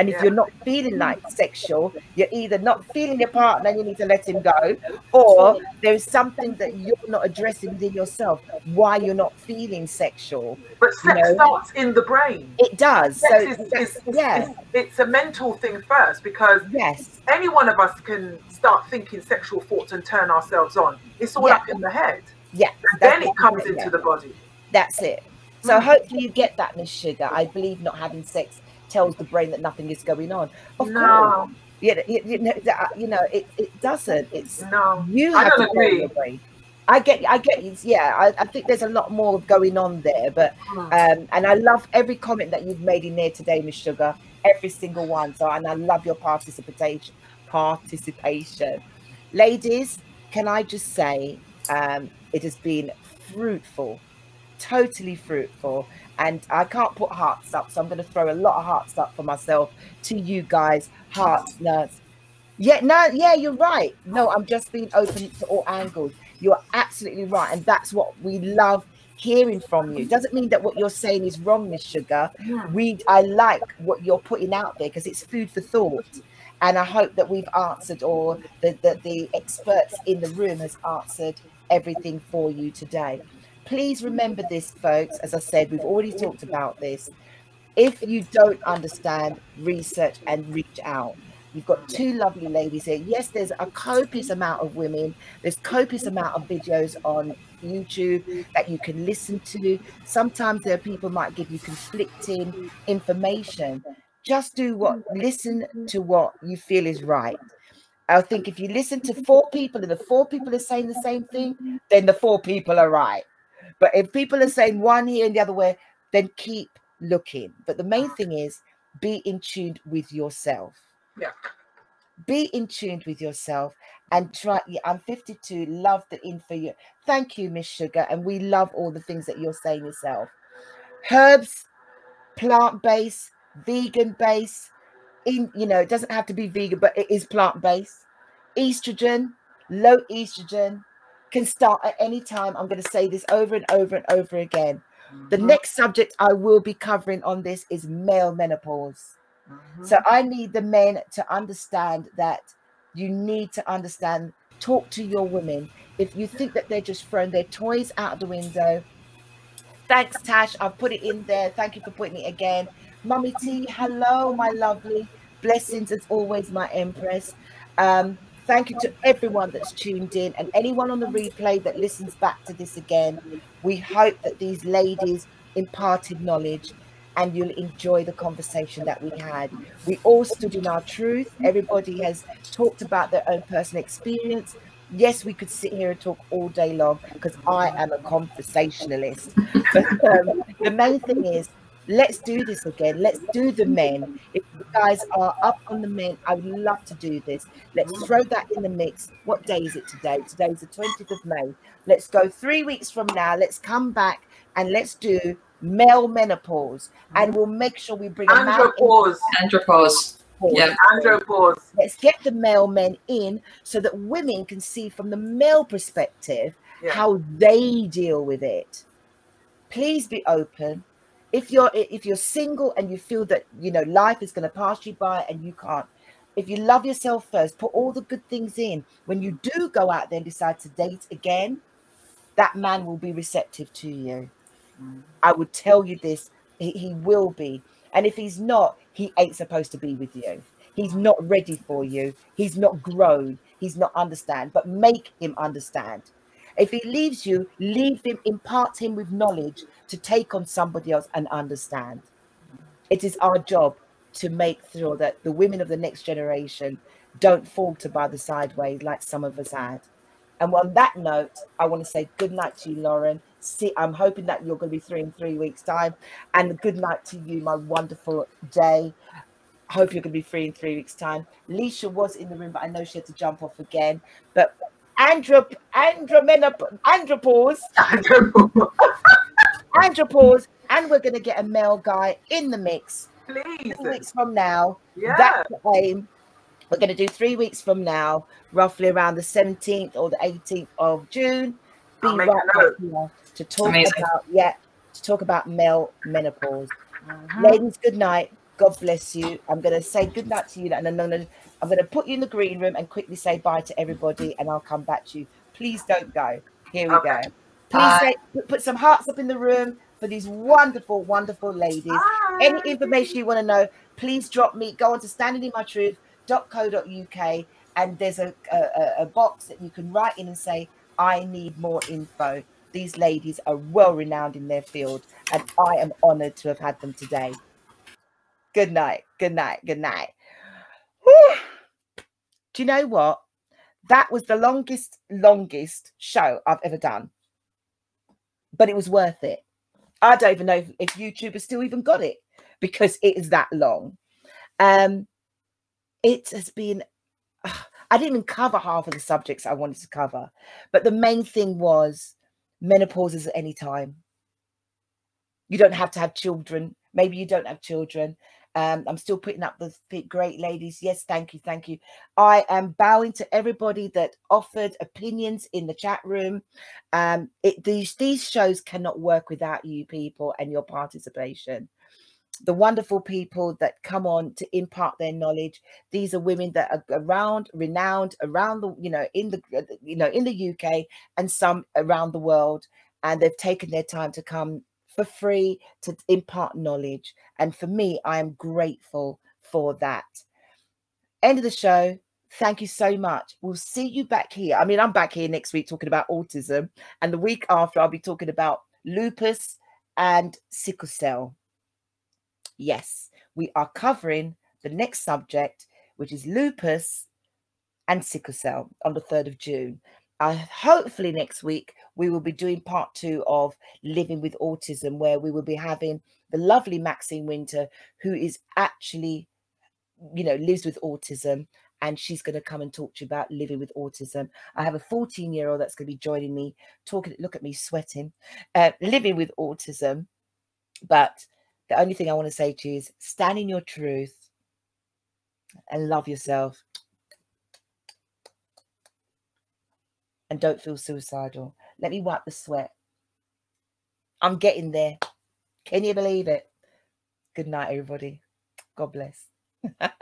and if yeah. you're not feeling like sexual, you're either not feeling your partner and you need to let him go, or there's something that you're not addressing within yourself why you're not feeling sexual. But sex you know? starts in the brain. It does. Sex so is, is, yeah. It's, it's, a mental thing first because yes, any one of us can start thinking sexual thoughts and turn ourselves on. It's all yeah. up in the head. Yeah. And then it comes into yeah. the body. That's it. So mm. hopefully you get that, Miss Sugar. I believe not having sex tells the brain that nothing is going on. Of no. course. Yeah, you, you, know, you know, it, it doesn't. It's no. You have to agree. Your brain. I get, I get, yeah. I, I, think there's a lot more going on there, but hmm. um, and I love every comment that you've made in there today, Miss Sugar. Every single one. So, and I love your participation. Participation, ladies. Can I just say, um, it has been fruitful, totally fruitful. And I can't put hearts up, so I'm going to throw a lot of hearts up for myself to you guys. Hearts, nerves. Yeah, no, yeah, you're right. No, I'm just being open to all angles. You're absolutely right, and that's what we love hearing from you. Doesn't mean that what you're saying is wrong, Miss Sugar. We, I like what you're putting out there because it's food for thought and I hope that we've answered, or the, the, the experts in the room has answered everything for you today. Please remember this, folks. As I said, we've already talked about this. If you don't understand, research and reach out. You've got two lovely ladies here. Yes, there's a copious amount of women. There's copious amount of videos on YouTube that you can listen to. Sometimes there are people might give you conflicting information. Just do what listen to what you feel is right. I think if you listen to four people and the four people are saying the same thing, then the four people are right. But if people are saying one here and the other way, then keep looking. But the main thing is be in tune with yourself. Yeah. be in tune with yourself and try. Yeah, I'm 52. Love the info. You. Thank you, Miss Sugar, and we love all the things that you're saying yourself. Herbs, plant based, vegan based. In you know, it doesn't have to be vegan, but it is plant based. Estrogen, low estrogen, can start at any time. I'm going to say this over and over and over again. The Mhm. next subject I will be covering on this is male menopause. Mhm. So I need the men to understand that you need to understand, talk to your women. If you think that they're just throwing their toys out the window, thanks, Tash. I've put it in there. Thank you for putting it again. Mummy T, hello, my lovely. Blessings as always, my empress. Um, thank you to everyone that's tuned in and anyone on the replay that listens back to this again. We hope that these ladies imparted knowledge and you'll enjoy the conversation that we had. We all stood in our truth. Everybody has talked about their own personal experience. Yes, we could sit here and talk all day long because I am a conversationalist. But um, the main thing is, let's do this again. Let's do the men. If you guys are up on the men, I would love to do this. Let's mm-hmm. throw that in the mix. What day is it today? Today's the 20th of May. Let's go three weeks from now. Let's come back and let's do male menopause. And mm-hmm. we'll make sure we bring a in. Andropause. Andropause. Yeah. Andropause. Let's get the male men in so that women can see from the male perspective Yeah. how they deal with it. Please be open. If you're if you're single and you feel that you know life is going to pass you by and you can't, if you love yourself first, put all the good things in. When you do go out there and decide to date again, that man will be receptive to you. Mm. I would tell you this, he, he will be. And if he's not, he ain't supposed to be with you. He's not ready for you. He's not grown. He's not understand. But make him understand. If he leaves you, leave him, impart him with knowledge to take on somebody else and understand. It is our job to make sure that the women of the next generation don't falter by the sideways like some of us had. And on that note, I want to say good night to you, Lauren. See, I'm hoping that you're going to be three in three weeks' time. And good night to you, my wonderful day. Hope you're going to be free in three weeks' time. Leisha was in the room, but I know she had to jump off again. But Andra, Andra, Andropause, Andropause, and we're going to get a male guy in the mix Please. three weeks from now. Yeah. That's the aim. We're going to do three weeks from now, roughly around the 17th or the 18th of June. Be I'll make right a note. back here to talk Amazing. about yeah, to talk about male menopause. Mhm. Ladies, good night. God bless you. I'm going to say good night to you, and then I'm going to I'm going to put you in the green room and quickly say bye to everybody, and I'll come back to you. Please don't go. Here we Okay. go. Please say, put- some hearts up in the room for these wonderful, wonderful ladies. Bye. Any information you want to know, please drop me. Go on to standinginmytruth.co.uk and there's a, a, a- a box that you can write in and say, I need more info. These ladies are well renowned in their field, and I am honored to have had them today. Good night. Good night. Good night. Whew. Do you know what? That was the longest, longest show I've ever done. But it was worth it. I don't even know if, if YouTube has still even got it because it is that long. Um, it has been. I didn't even cover half of the subjects I wanted to cover, but the main thing was menopause is at any time. You don't have to have children. Maybe you don't have children. Um, I'm still putting up the great ladies. Yes, thank you, thank you. I am bowing to everybody that offered opinions in the chat room. Um, it, these these shows cannot work without you people and your participation. The wonderful people that come on to impart their knowledge. These are women that are around, renowned around the, you know, in the, you know, in the UK and some around the world, and they've taken their time to come for free to impart knowledge. And for me, I am grateful for that. End of the show. Thank you so much. We'll see you back here. I mean, I'm back here next week talking about autism, and the week after, I'll be talking about lupus and sickle cell. Yes, we are covering the next subject, which is lupus and sickle cell on the 3rd of June. Uh, hopefully, next week, we will be doing part two of Living with Autism, where we will be having the lovely Maxine Winter, who is actually, you know, lives with autism and she's going to come and talk to you about living with autism. I have a 14 year old that's going to be joining me, talking. Look at me sweating, uh, living with autism. But the only thing I want to say to you is stand in your truth and love yourself. And don't feel suicidal. Let me wipe the sweat. I'm getting there. Can you believe it? Good night, everybody. God bless.